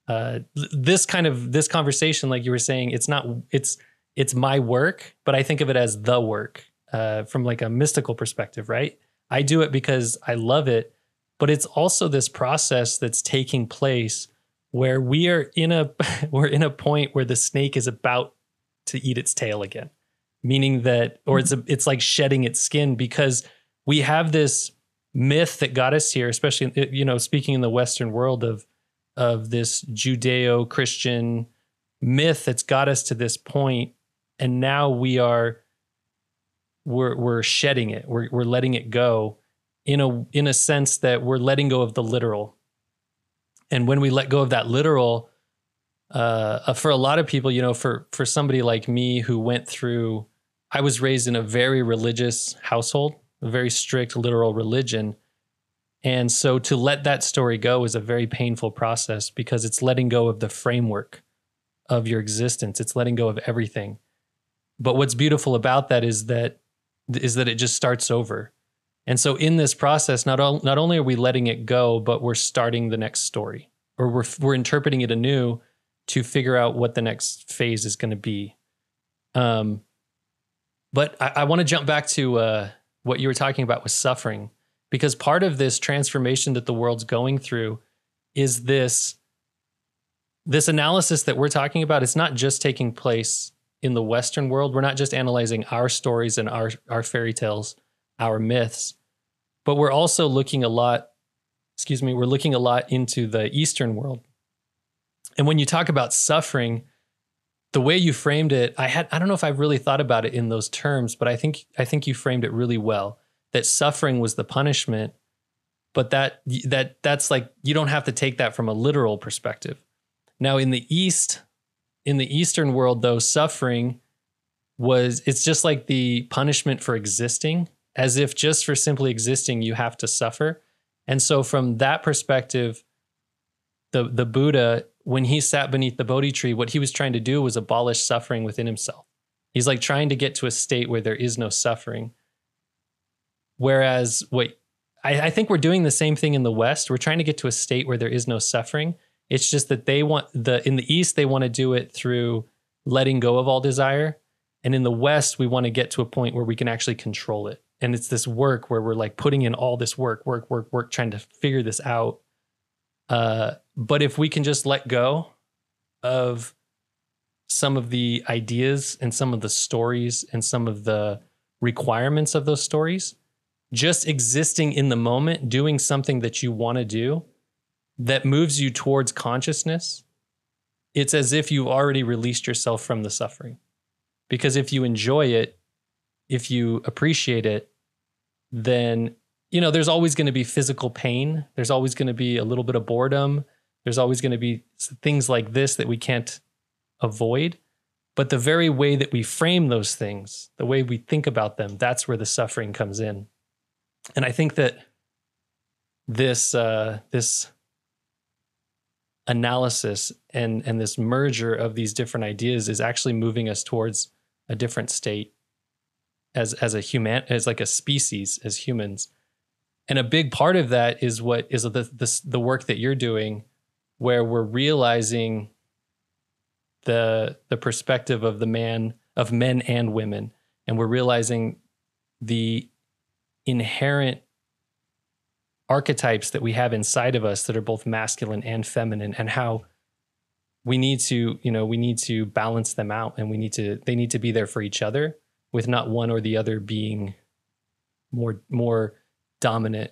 [SPEAKER 1] Uh, this kind of this conversation, like you were saying, it's not it's it's my work, but I think of it as the work uh, from like a mystical perspective, right? I do it because I love it, but it's also this process that's taking place where we are in a we're in a point where the snake is about to eat its tail again, meaning that or it's a, it's like shedding its skin because we have this myth that got us here, especially you know speaking in the Western world of of this Judeo-Christian myth that's got us to this point, and now we are we're we're shedding it. We're we're letting it go in a in a sense that we're letting go of the literal. And when we let go of that literal, uh, uh, for a lot of people, you know, for for somebody like me who went through, I was raised in a very religious household, a very strict literal religion. And so to let that story go is a very painful process because it's letting go of the framework of your existence. It's letting go of everything. But what's beautiful about that is that is that it just starts over. And so in this process, not, not only are we letting it go, but we're starting the next story or we're, we're interpreting it anew to figure out what the next phase is going to be. Um, but I, I want to jump back to uh, what you were talking about with suffering, because part of this transformation that the world's going through is this this analysis that we're talking about. It's not just taking place in the Western world. We're not just analyzing our stories and our our fairy tales, our myths, but we're also looking a lot. Excuse me. We're looking a lot into the Eastern world. And when you talk about suffering, the way you framed it, I had I don't know if I've really thought about it in those terms, but I think I think you framed it really well. That suffering was the punishment, but that that that's like you don't have to take that from a literal perspective. Now in the East, in the Eastern world though, suffering was it's just like the punishment for existing, as if just for simply existing you have to suffer. And so from that perspective, the the Buddha when he sat beneath the Bodhi tree, what he was trying to do was abolish suffering within himself. He's like trying to get to a state where there is no suffering. Whereas what I, I, think we're doing the same thing in the West. We're trying to get to a state where there is no suffering. It's just that they want the in the East, they want to do it through letting go of all desire. And in the West, we want to get to a point where we can actually control it. And it's this work where we're like putting in all this work, work, work, work, trying to figure this out. Uh, but if we can just let go of some of the ideas and some of the stories and some of the requirements of those stories, just existing in the moment, doing something that you want to do that moves you towards consciousness, it's as if you've already released yourself from the suffering. Because if you enjoy it, if you appreciate it, then you know there's always going to be physical pain. There's always going to be a little bit of boredom there's always going to be things like this that we can't avoid. But the very way that we frame those things, the way we think about them, that's where the suffering comes in. And I think that this uh, this analysis and and this merger of these different ideas is actually moving us towards a different state as as a human as like a species as humans. And a big part of that is what is the the, the work that you're doing where we're realizing the the perspective of the man of men and women. And we're realizing the inherent archetypes that we have inside of us that are both masculine and feminine and how we need to you know we need to balance them out and we need to they need to be there for each other with not one or the other being more more dominant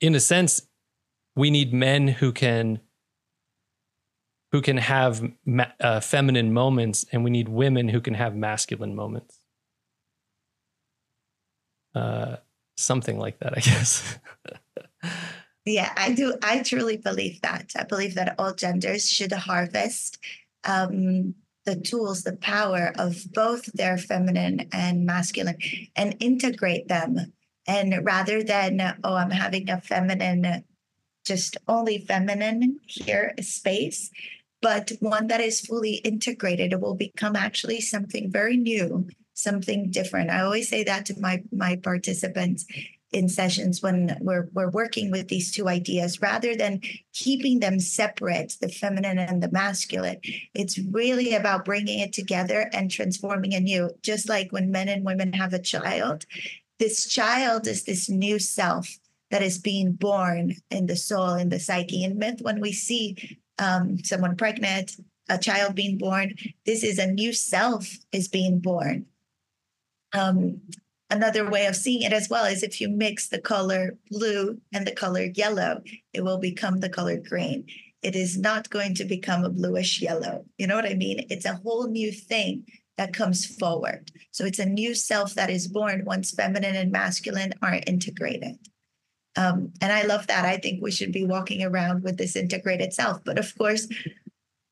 [SPEAKER 1] in a sense we need men who can who can have ma- uh, feminine moments, and we need women who can have masculine moments. Uh, something like that, I guess.
[SPEAKER 9] yeah, I do. I truly believe that. I believe that all genders should harvest um, the tools, the power of both their feminine and masculine, and integrate them. And rather than, oh, I'm having a feminine just only feminine here space but one that is fully integrated it will become actually something very new something different i always say that to my my participants in sessions when we're we're working with these two ideas rather than keeping them separate the feminine and the masculine it's really about bringing it together and transforming anew just like when men and women have a child this child is this new self that is being born in the soul in the psyche in myth when we see um, someone pregnant, a child being born. This is a new self is being born. Um, another way of seeing it as well is if you mix the color blue and the color yellow, it will become the color green. It is not going to become a bluish yellow. You know what I mean? It's a whole new thing that comes forward. So it's a new self that is born once feminine and masculine are integrated. Um, and I love that. I think we should be walking around with this integrated self. But of course,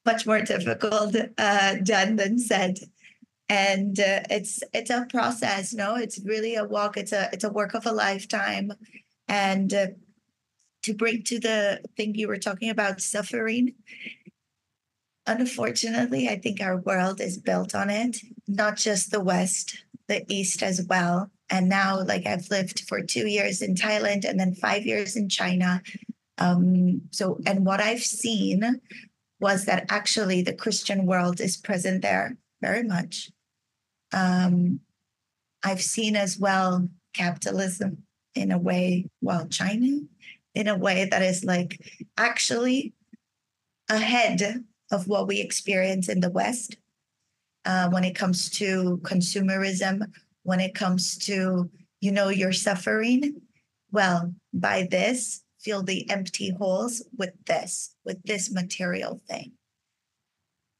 [SPEAKER 9] much more difficult uh, done than said. And uh, it's it's a process. No, it's really a walk. It's a it's a work of a lifetime. And uh, to bring to the thing you were talking about suffering, unfortunately, I think our world is built on it, not just the West, the East as well. And now, like, I've lived for two years in Thailand and then five years in China. Um, so, and what I've seen was that actually the Christian world is present there very much. Um, I've seen as well capitalism in a way, well, China in a way that is like actually ahead of what we experience in the West uh, when it comes to consumerism, when it comes to, you know, your suffering. Well, by this, fill the empty holes with this, with this material thing.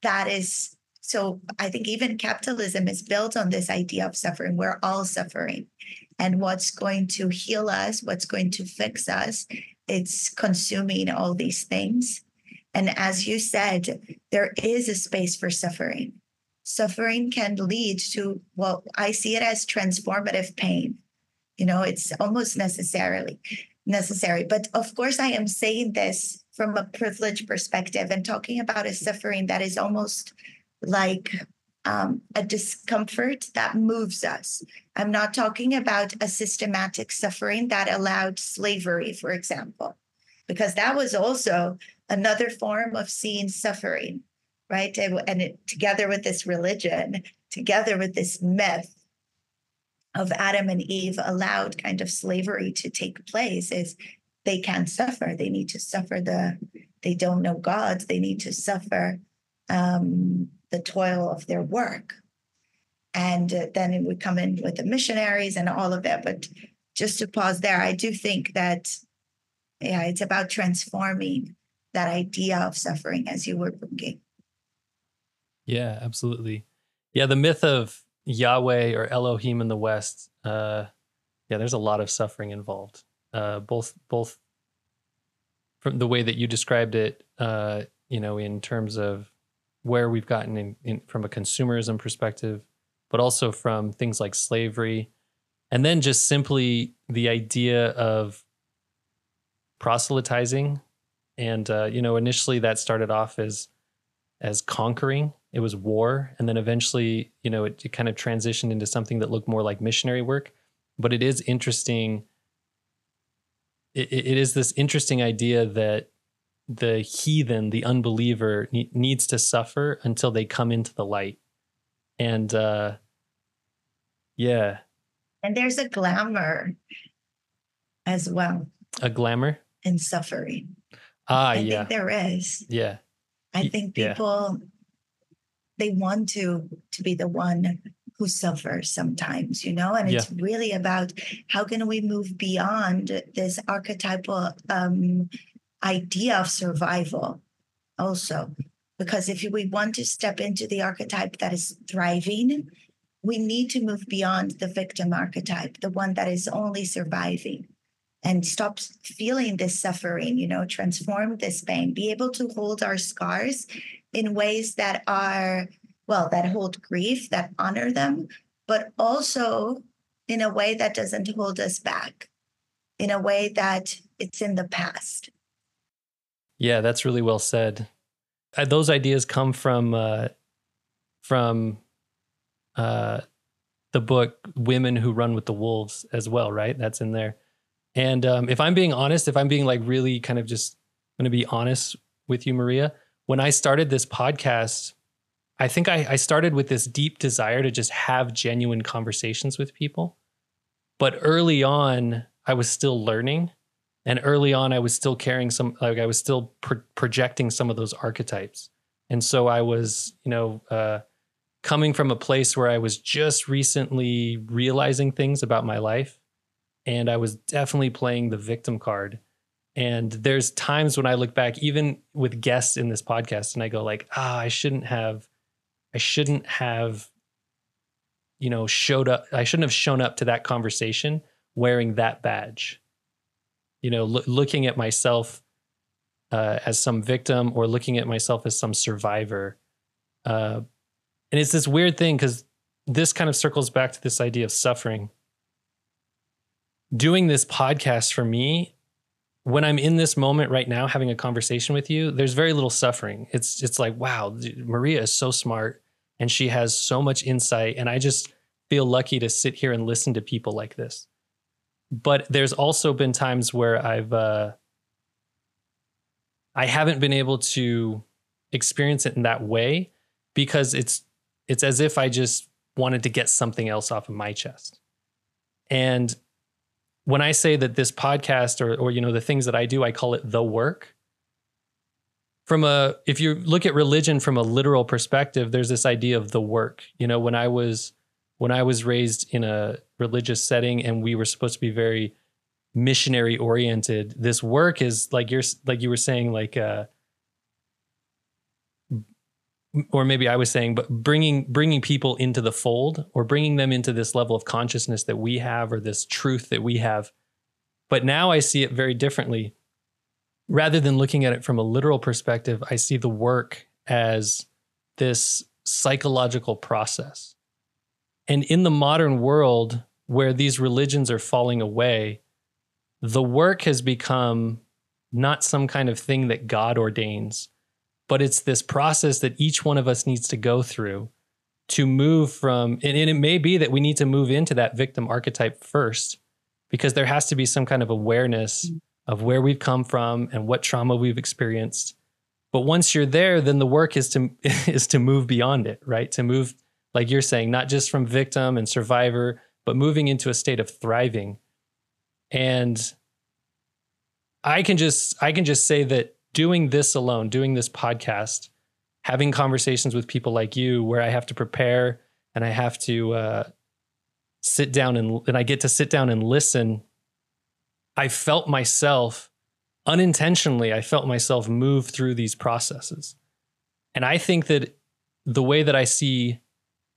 [SPEAKER 9] That is so I think even capitalism is built on this idea of suffering. We're all suffering. And what's going to heal us, what's going to fix us, it's consuming all these things. And as you said, there is a space for suffering. Suffering can lead to, well, I see it as transformative pain. You know, it's almost necessarily necessary. But of course, I am saying this from a privileged perspective and talking about a suffering that is almost like um, a discomfort that moves us. I'm not talking about a systematic suffering that allowed slavery, for example, because that was also another form of seeing suffering, right? And it, together with this religion, together with this myth of Adam and Eve allowed kind of slavery to take place is they can suffer. They need to suffer the, they don't know God. They need to suffer um, the toil of their work. And uh, then it would come in with the missionaries and all of that. But just to pause there, I do think that, yeah, it's about transforming that idea of suffering as you were bringing.
[SPEAKER 1] Yeah, absolutely. Yeah, the myth of Yahweh or Elohim in the West, uh, yeah, there's a lot of suffering involved. Uh, both both from the way that you described it, uh, you know, in terms of where we've gotten in, in, from a consumerism perspective, but also from things like slavery, and then just simply the idea of proselytizing. And uh, you know, initially that started off as as conquering. It was war, and then eventually, you know, it, it kind of transitioned into something that looked more like missionary work. But it is interesting. it, it is this interesting idea that the heathen, the unbeliever, ne- needs to suffer until they come into the light. And uh, yeah.
[SPEAKER 9] And there's a glamour as well.
[SPEAKER 1] A glamour?
[SPEAKER 9] In suffering.
[SPEAKER 1] Ah,
[SPEAKER 9] I
[SPEAKER 1] yeah.
[SPEAKER 9] think there is.
[SPEAKER 1] Yeah.
[SPEAKER 9] I think people yeah. they want to to be the one who suffers sometimes, you know, and it's really about how can we move beyond this archetypal um, idea of survival also. Because if we want to step into the archetype that is thriving we need to move beyond the victim archetype the one that is only surviving and stop feeling this suffering you know transform this pain be able to hold our scars in ways that are well that hold grief that honor them but also in a way that doesn't hold us back in a way that it's in the past
[SPEAKER 1] yeah, that's really well said. Uh, those ideas come from uh, from uh, the book "Women Who Run with the Wolves" as well, right? That's in there. And um, if I'm being honest, if I'm being like really kind of just going to be honest with you, Maria, when I started this podcast, I think I, I started with this deep desire to just have genuine conversations with people. But early on, I was still learning and early on i was still carrying some like i was still pro- projecting some of those archetypes. And so i was you know uh, coming from a place where i was just recently realizing things about my life and i was definitely playing the victim card. And there's times when i look back even with guests in this podcast and i go like ah i shouldn't have i shouldn't have you know showed up i shouldn't have shown up to that conversation wearing that badge you know, lo- looking at myself uh, as some victim or looking at myself as some survivor. Uh, and it's this weird thing because this kind of circles back to this idea of suffering. Doing this podcast for me when I'm in this moment right now, having a conversation with you, there's very little suffering. It's it's like, wow, Maria is so smart and she has so much insight, and I just feel lucky to sit here and listen to people like this. But there's also been times where I've uh, I haven't been able to experience it in that way because it's it's as if I just wanted to get something else off of my chest. And when I say that this podcast or or you know the things that I do, I call it the work. From a if you look at religion from a literal perspective, there's this idea of the work. You know, when I was when I was raised in a religious setting and we were supposed to be very missionary oriented, this work is like you're like you were saying like uh or maybe I was saying, but bringing bringing people into the fold or bringing them into this level of consciousness that we have or this truth that we have. But now I see it very differently. Rather than looking at it from a literal perspective, I see the work as this psychological process. And in the modern world where these religions are falling away, the work has become not some kind of thing that God ordains but it's this process that each one of us needs to go through to move from and, and, it may be that we need to move into that victim archetype first because there has to be some kind of awareness mm. of where we've come from and what trauma we've experienced. But once you're there then the work is to is to move beyond it right? To move like you're saying not just from victim and survivor but moving into a state of thriving and i can just i can just say that doing this alone, doing this podcast, having conversations with people like you, where I have to prepare and I have to uh, sit down and, and I get to sit down and listen. I felt myself unintentionally, I felt myself move through these processes. And I think that the way that I see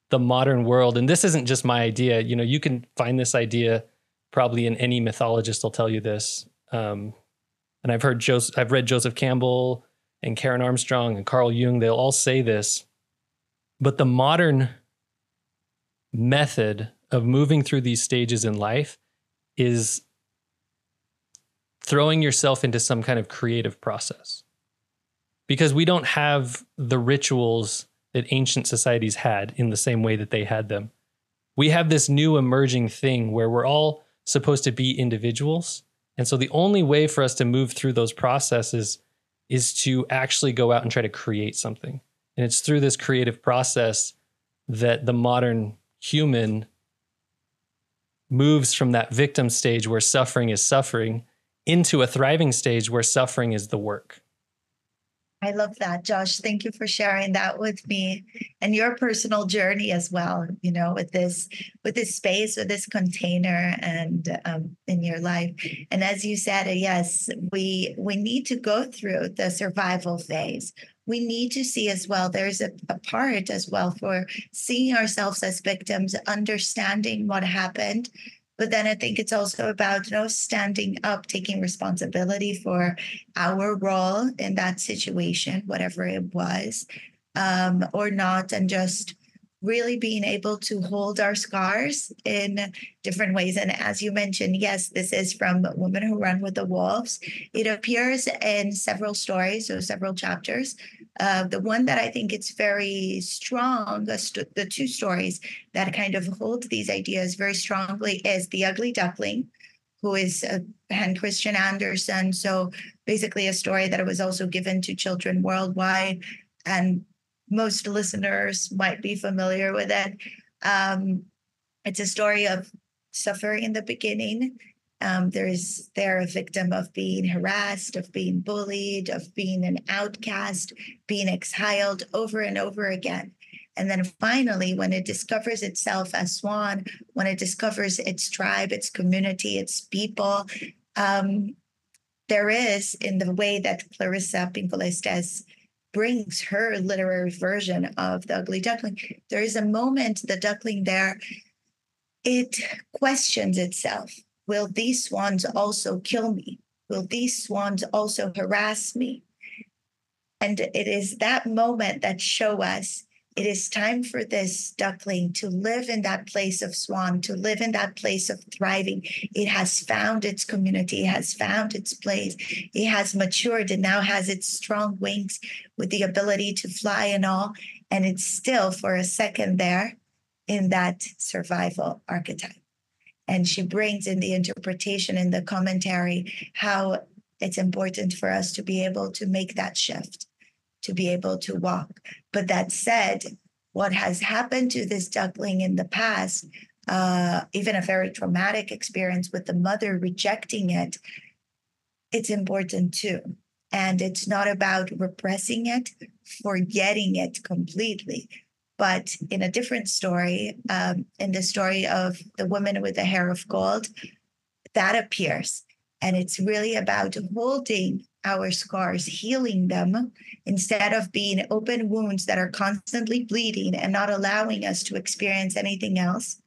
[SPEAKER 1] the modern world, and this isn't just my idea, you know, you can find this idea probably in any mythologist will tell you this. Um, and I've heard Joseph, I've read Joseph Campbell and Karen Armstrong and Carl Jung. They'll all say this, but the modern method of moving through these stages in life is throwing yourself into some kind of creative process because we don't have the rituals that ancient societies had in the same way that they had them. We have this new emerging thing where we're all supposed to be individuals and so the only way for us to move through those processes is to actually go out and try to create something. And it's through this creative process that the modern human moves from that victim stage where suffering is suffering into a thriving stage where suffering is the work.
[SPEAKER 9] I love that, Josh. Thank you for sharing that with me and your personal journey as well. You know, with this with this space, with this container, and um, in your life. And as you said, uh, yes, we we need to go through the survival phase. We need to see as well. There's a, a part as well for seeing ourselves as victims, understanding what happened, but then I think it's also about you know standing up, taking responsibility for our role in that situation, whatever it was, um, or not, and just really being able to hold our scars in different ways. And as you mentioned, yes, this is from Women Who Run with the Wolves. It appears in several stories, so several chapters. Uh, the one that I think it's very strong, the two stories that kind of hold these ideas very strongly is The Ugly Duckling, who is uh, Hans Christian Andersen. So basically, a story that was also given to children worldwide. And most listeners might be familiar with it. Um, it's a story of suffering in the beginning. Um, there's they're a victim of being harassed, of being bullied, of being an outcast, being exiled over and over again. And then finally, when it discovers itself as Swan, when it discovers its tribe, its community, its people, um, there is in the way that Clarissa Pinkola Estés brings her literary version of the ugly duckling there is a moment the duckling there it questions itself will these swans also kill me will these swans also harass me and it is that moment that show us it is time for this duckling to live in that place of swan, to live in that place of thriving. It has found its community, it has found its place, it has matured, and now has its strong wings with the ability to fly and all. And it's still for a second there in that survival archetype. And she brings in the interpretation and the commentary how it's important for us to be able to make that shift to be able to walk. But that said, what has happened to this duckling in the past, uh, even a very traumatic experience with the mother rejecting it, it's important too. And it's not about repressing it, forgetting it completely. But in a different story, um, in the story of the woman with the hair of gold, that appears. And it's really about holding our scars, healing them instead of being open wounds that are constantly bleeding and not allowing us to experience anything else.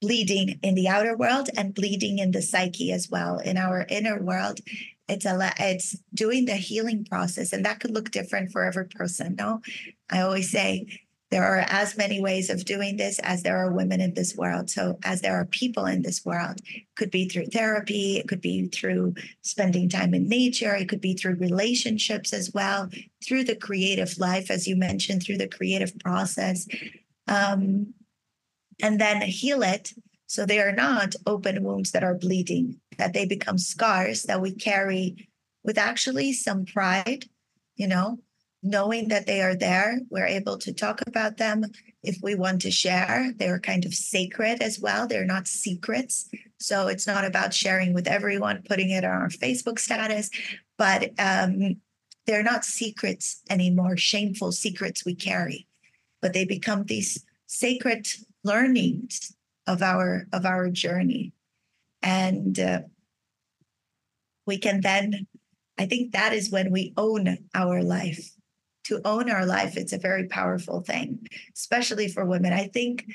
[SPEAKER 9] Bleeding in the outer world and bleeding in the psyche as well. In our inner world, it's a it's doing the healing process, and that could look different for every person. No, I always say there are as many ways of doing this as there are women in this world. So, as there are people in this world, could be through therapy, it could be through spending time in nature, it could be through relationships as well, through the creative life, as you mentioned, through the creative process. Um, and then heal it so they are not open wounds that are bleeding, that they become scars that we carry with actually some pride, you know, knowing that they are there, we're able to talk about them if we want to share. They're kind of sacred as well, they're not secrets. So it's not about sharing with everyone, putting it on our Facebook status, but um, they're not secrets anymore, shameful secrets we carry, but they become these sacred learnings of our of our journey and uh, we can then i think that is when we own our life to own our life, it's a very powerful thing, especially for women. I think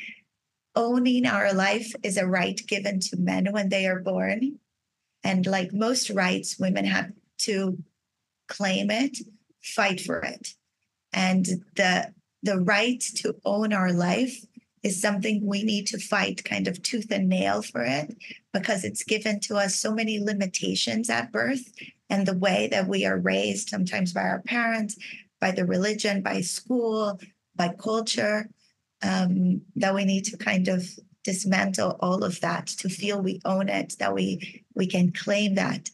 [SPEAKER 9] owning our life is a right given to men when they are born. And like most rights, women have to claim it, fight for it. And the the right to own our life is something we need to fight kind of tooth and nail for it because it's given to us so many limitations at birth and the way that we are raised sometimes by our parents by the religion, by school, by culture, um, that we need to kind of dismantle all of that to feel we own it, that we we can claim that.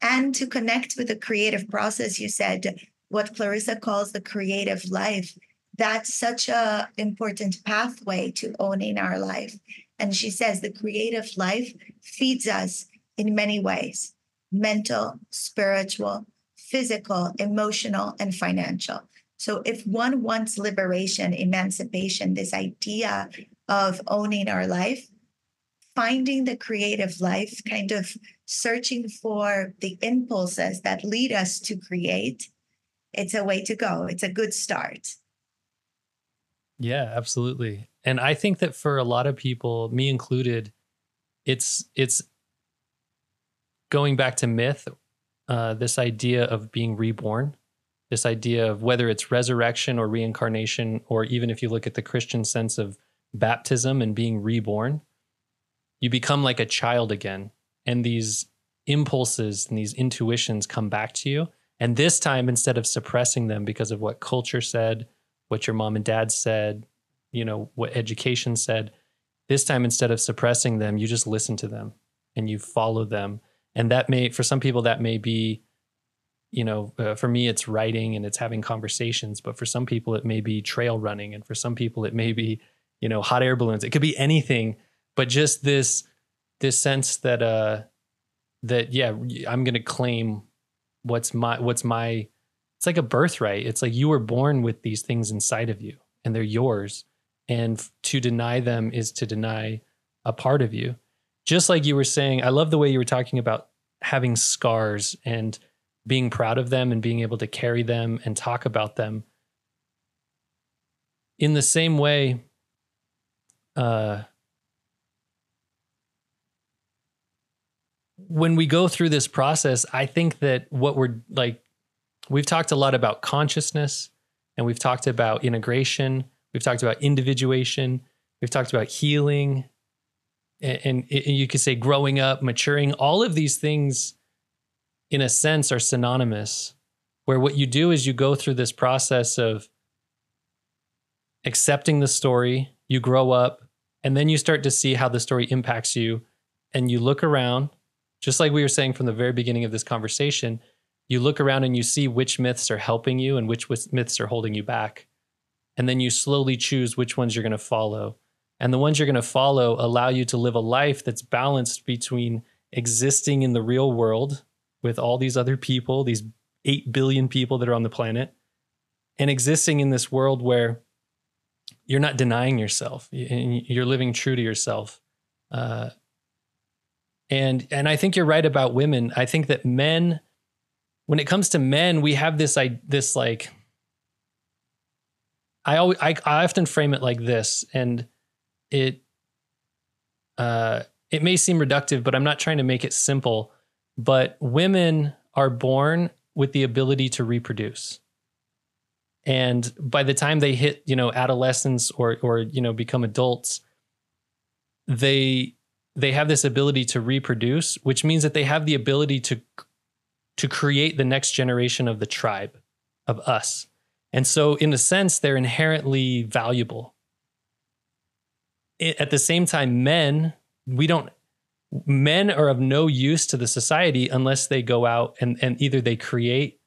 [SPEAKER 9] And to connect with the creative process, you said what Clarissa calls the creative life. That's such a important pathway to owning our life. And she says the creative life feeds us in many ways mental, spiritual, physical, emotional, and financial. So, if one wants liberation, emancipation, this idea of owning our life, finding the creative life, kind of searching for the impulses that lead us to create, it's a way to go. It's a good start.
[SPEAKER 1] Yeah, absolutely. And I think that for a lot of people, me included, it's it's going back to myth uh, this idea of being reborn, this idea of whether it's resurrection or reincarnation, or even if you look at the Christian sense of baptism and being reborn, you become like a child again. And these impulses and these intuitions come back to you. And this time, instead of suppressing them because of what culture said, what your mom and dad said, you know, what education said, this time, instead of suppressing them, you just listen to them and you follow them. And that may for some people that may be you know uh, for me it's writing and it's having conversations but for some people it may be trail running. And for some people it may be you know hot air balloons. It could be anything but just this this sense that uh that yeah i'm going to claim what's my what's my it's like a birthright it's like you were born with these things inside of you and they're yours and to deny them is to deny a part of you just like you were saying, I love the way you were talking about having scars and being proud of them and being able to carry them and talk about them. In the same way, uh, when we go through this process, I think that what we're like, we've talked a lot about consciousness and we've talked about integration, we've talked about individuation, we've talked about healing, and, and, you could say growing up, maturing. All of these things, in a sense, are synonymous. Where what you do is you go through this process of accepting the story, you grow up, and then you start to see how the story impacts you, and you look around, just like we were saying from the very beginning of this conversation you look around and you see which myths are helping you and which myths are holding you back. And then you slowly choose which ones you're going to follow. And the ones you're going to follow allow you to live a life that's balanced between existing in the real world with all these other people, these 8 billion people that are on the planet, and existing in this world where you're not denying yourself, you're living true to yourself. Uh, and and I think you're right about women. I think that men when it comes to men, we have this I this like I always I, I often frame it like this, and it uh it may seem reductive, but I'm not trying to make it simple. But women are born with the ability to reproduce. And by the time they hit, you know, adolescence or or you know become adults, they they have this ability to reproduce, which means that they have the ability to to create the next generation of the tribe, of us. And so, in a sense, they're inherently valuable. At the same time, men, we don't, men are of no use to the society unless they go out and, and either they create,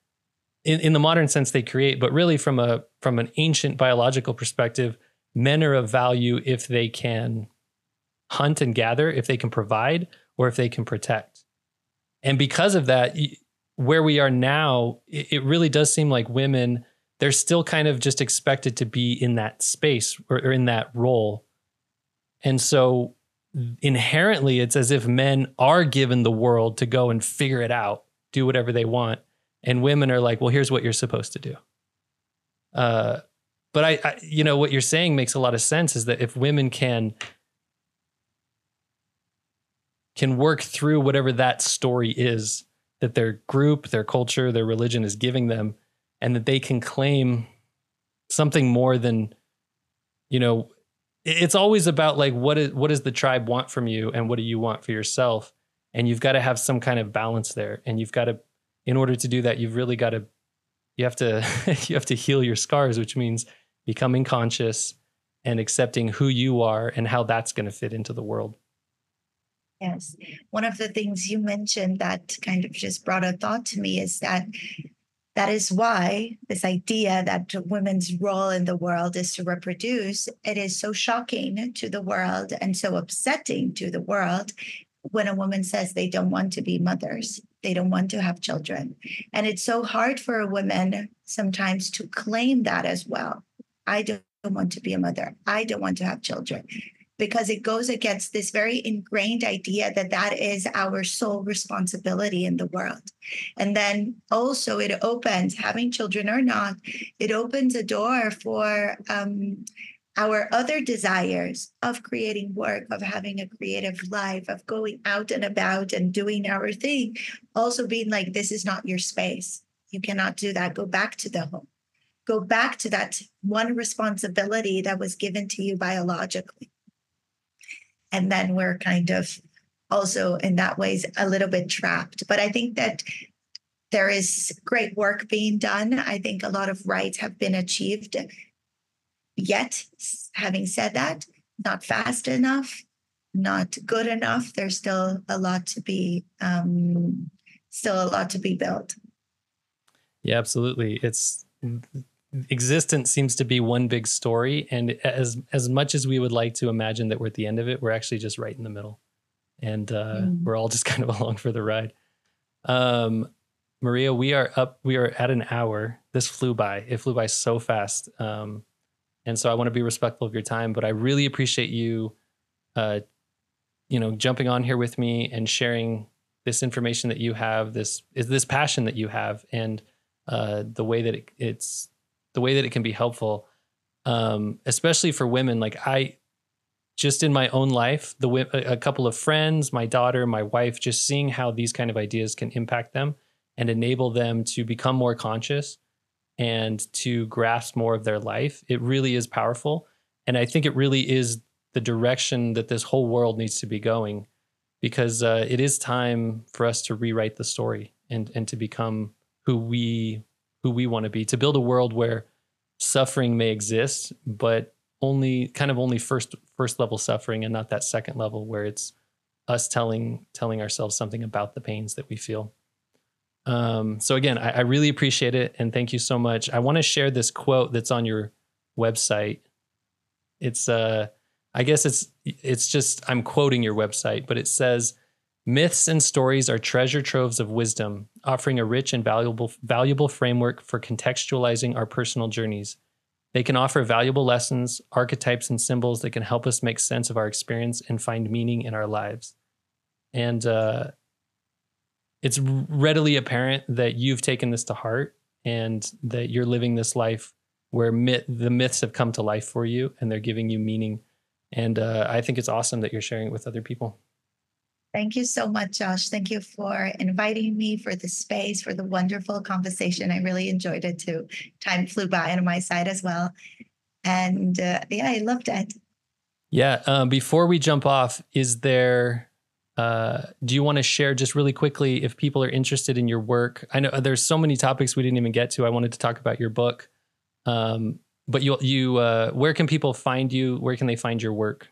[SPEAKER 1] in, in the modern sense, they create, but really from a from an ancient biological perspective, men are of value if they can hunt and gather, if they can provide, or if they can protect. And because of that, where we are now, it, it really does seem like women, they're still kind of just expected to be in that space or, or in that role. And so inherently, it's as if men are given the world to go and figure it out, do whatever they want. And women are like, well, here's what you're supposed to do. Uh, but I, I, you know, what you're saying makes a lot of sense is that if women can can work through whatever that story is that their group, their culture, their religion is giving them, and that they can claim something more than, you know, it's always about like what is what does the tribe want from you and what do you want for yourself? And you've got to have some kind of balance there. And you've got to in order to do that you've really got to you have to you have to heal your scars which means becoming conscious and accepting who you are and how that's going to fit into the world
[SPEAKER 9] Yes. One of the things you mentioned that kind of just brought a thought to me is that that is why this idea that women's role in the world is to reproduce, it is so shocking to the world and so upsetting to the world when a woman says they don't want to be mothers, they don't want to have children. And it's so hard for a woman sometimes to claim that as well. I don't want to be a mother. I don't want to have children because it goes against this very ingrained idea that that is our sole responsibility in the world. And then also, it opens, having children or not, it opens a door for um, our other desires of creating work, of having a creative life, of going out and about and doing our thing, also being like, this is not your space. You cannot do that. Go back to the home. Go back to that one responsibility that was given to you biologically and then we're kind of also in that ways a little bit trapped. But i think that there is great work being done. I think a lot of rights have been achieved yet. Having said that not fast enough not good enough. There's still a lot to be um, still a lot to be built.
[SPEAKER 1] Yeah absolutely. It's existence seems to be one big story and as as much as we would like to imagine that we're at the end of it we're actually just right in the middle. And uh, mm. we're all just kind of along for the ride. Um, maria we are up we are at an hour. This flew by. It flew by so fast. Um, and so i want to be respectful of your time but i really appreciate you uh, you know jumping on here with me and sharing this information that you have this is this passion that you have and uh, the way that it, it's the way that it can be helpful, um, especially for women. Like I, just in my own life, the a couple of friends, my daughter, my wife, just seeing how these kind of ideas can impact them and enable them to become more conscious and to grasp more of their life, it really is powerful. And I think it really is the direction that this whole world needs to be going because uh, it is time for us to rewrite the story and, and to become who we who we want to be to build a world where suffering may exist but only kind of only first first level suffering and not that second level where it's us telling telling ourselves something about the pains that we feel. Um, so again I, I really appreciate it and thank you so much. I want to share this quote that's on your website. It's uh i guess it's it's just i'm quoting your website but it says myths and stories are treasure troves of wisdom offering a rich and valuable valuable framework for contextualizing our personal journeys they can offer valuable lessons, archetypes, and symbols that can help us make sense of our experience and find meaning in our lives. And uh, it's readily apparent that you've taken this to heart and that you're living this life where myth, the myths have come to life for you and they're giving you meaning. And uh, I think it's awesome that you're sharing it with other people.
[SPEAKER 9] Thank you so much, Josh. Thank you for inviting me for the space, for the wonderful conversation. I really enjoyed it too. Time flew by on my side as well. And uh, yeah, I loved it.
[SPEAKER 1] Yeah. Um, before we jump off, is there, uh, do you want to share just really quickly if people are interested in your work? I know there's so many topics we didn't even get to. I wanted to talk about your book. Um, but you, you, uh, where can people find you? Where can they find your work?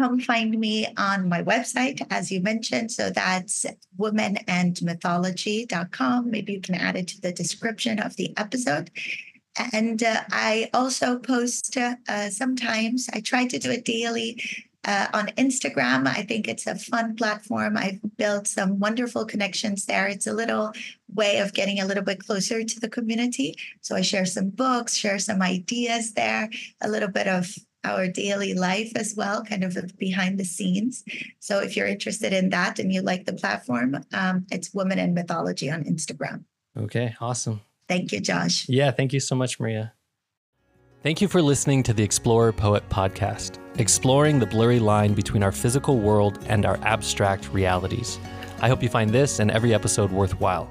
[SPEAKER 9] Come find me on my website, as you mentioned. So that's womanandmythology.com. Maybe you can add it to the description of the episode. And uh, I also post uh, sometimes, I try to do it daily uh, on Instagram. I think it's a fun platform. I've built some wonderful connections there. It's a little way of getting a little bit closer to the community. So I share some books, share some ideas there, a little bit of our daily life as well, kind of behind the scenes. So if you're interested in that and you like the platform, um, it's Woman and Mythology on Instagram.
[SPEAKER 1] Okay, awesome.
[SPEAKER 9] Thank you, Josh.
[SPEAKER 1] Yeah, thank you so much, Maria. Thank you for listening to the Explorer Poet podcast, exploring the blurry line between our physical world and our abstract realities. I hope you find this and every episode worthwhile.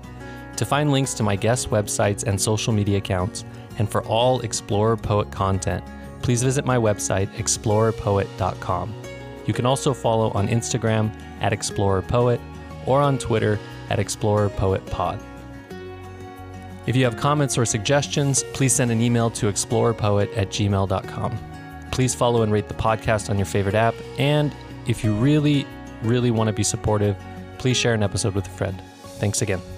[SPEAKER 1] To find links to my guest websites and social media accounts, and for all Explorer Poet content, please visit my website, explorerpoet.com. You can also follow on Instagram at explorerpoet or on Twitter at explorerpoetpod. If you have comments or suggestions, please send an email to explorerpoet at gmail.com. Please follow and rate the podcast on your favorite app. And if you really, really want to be supportive, please share an episode with a friend. Thanks again.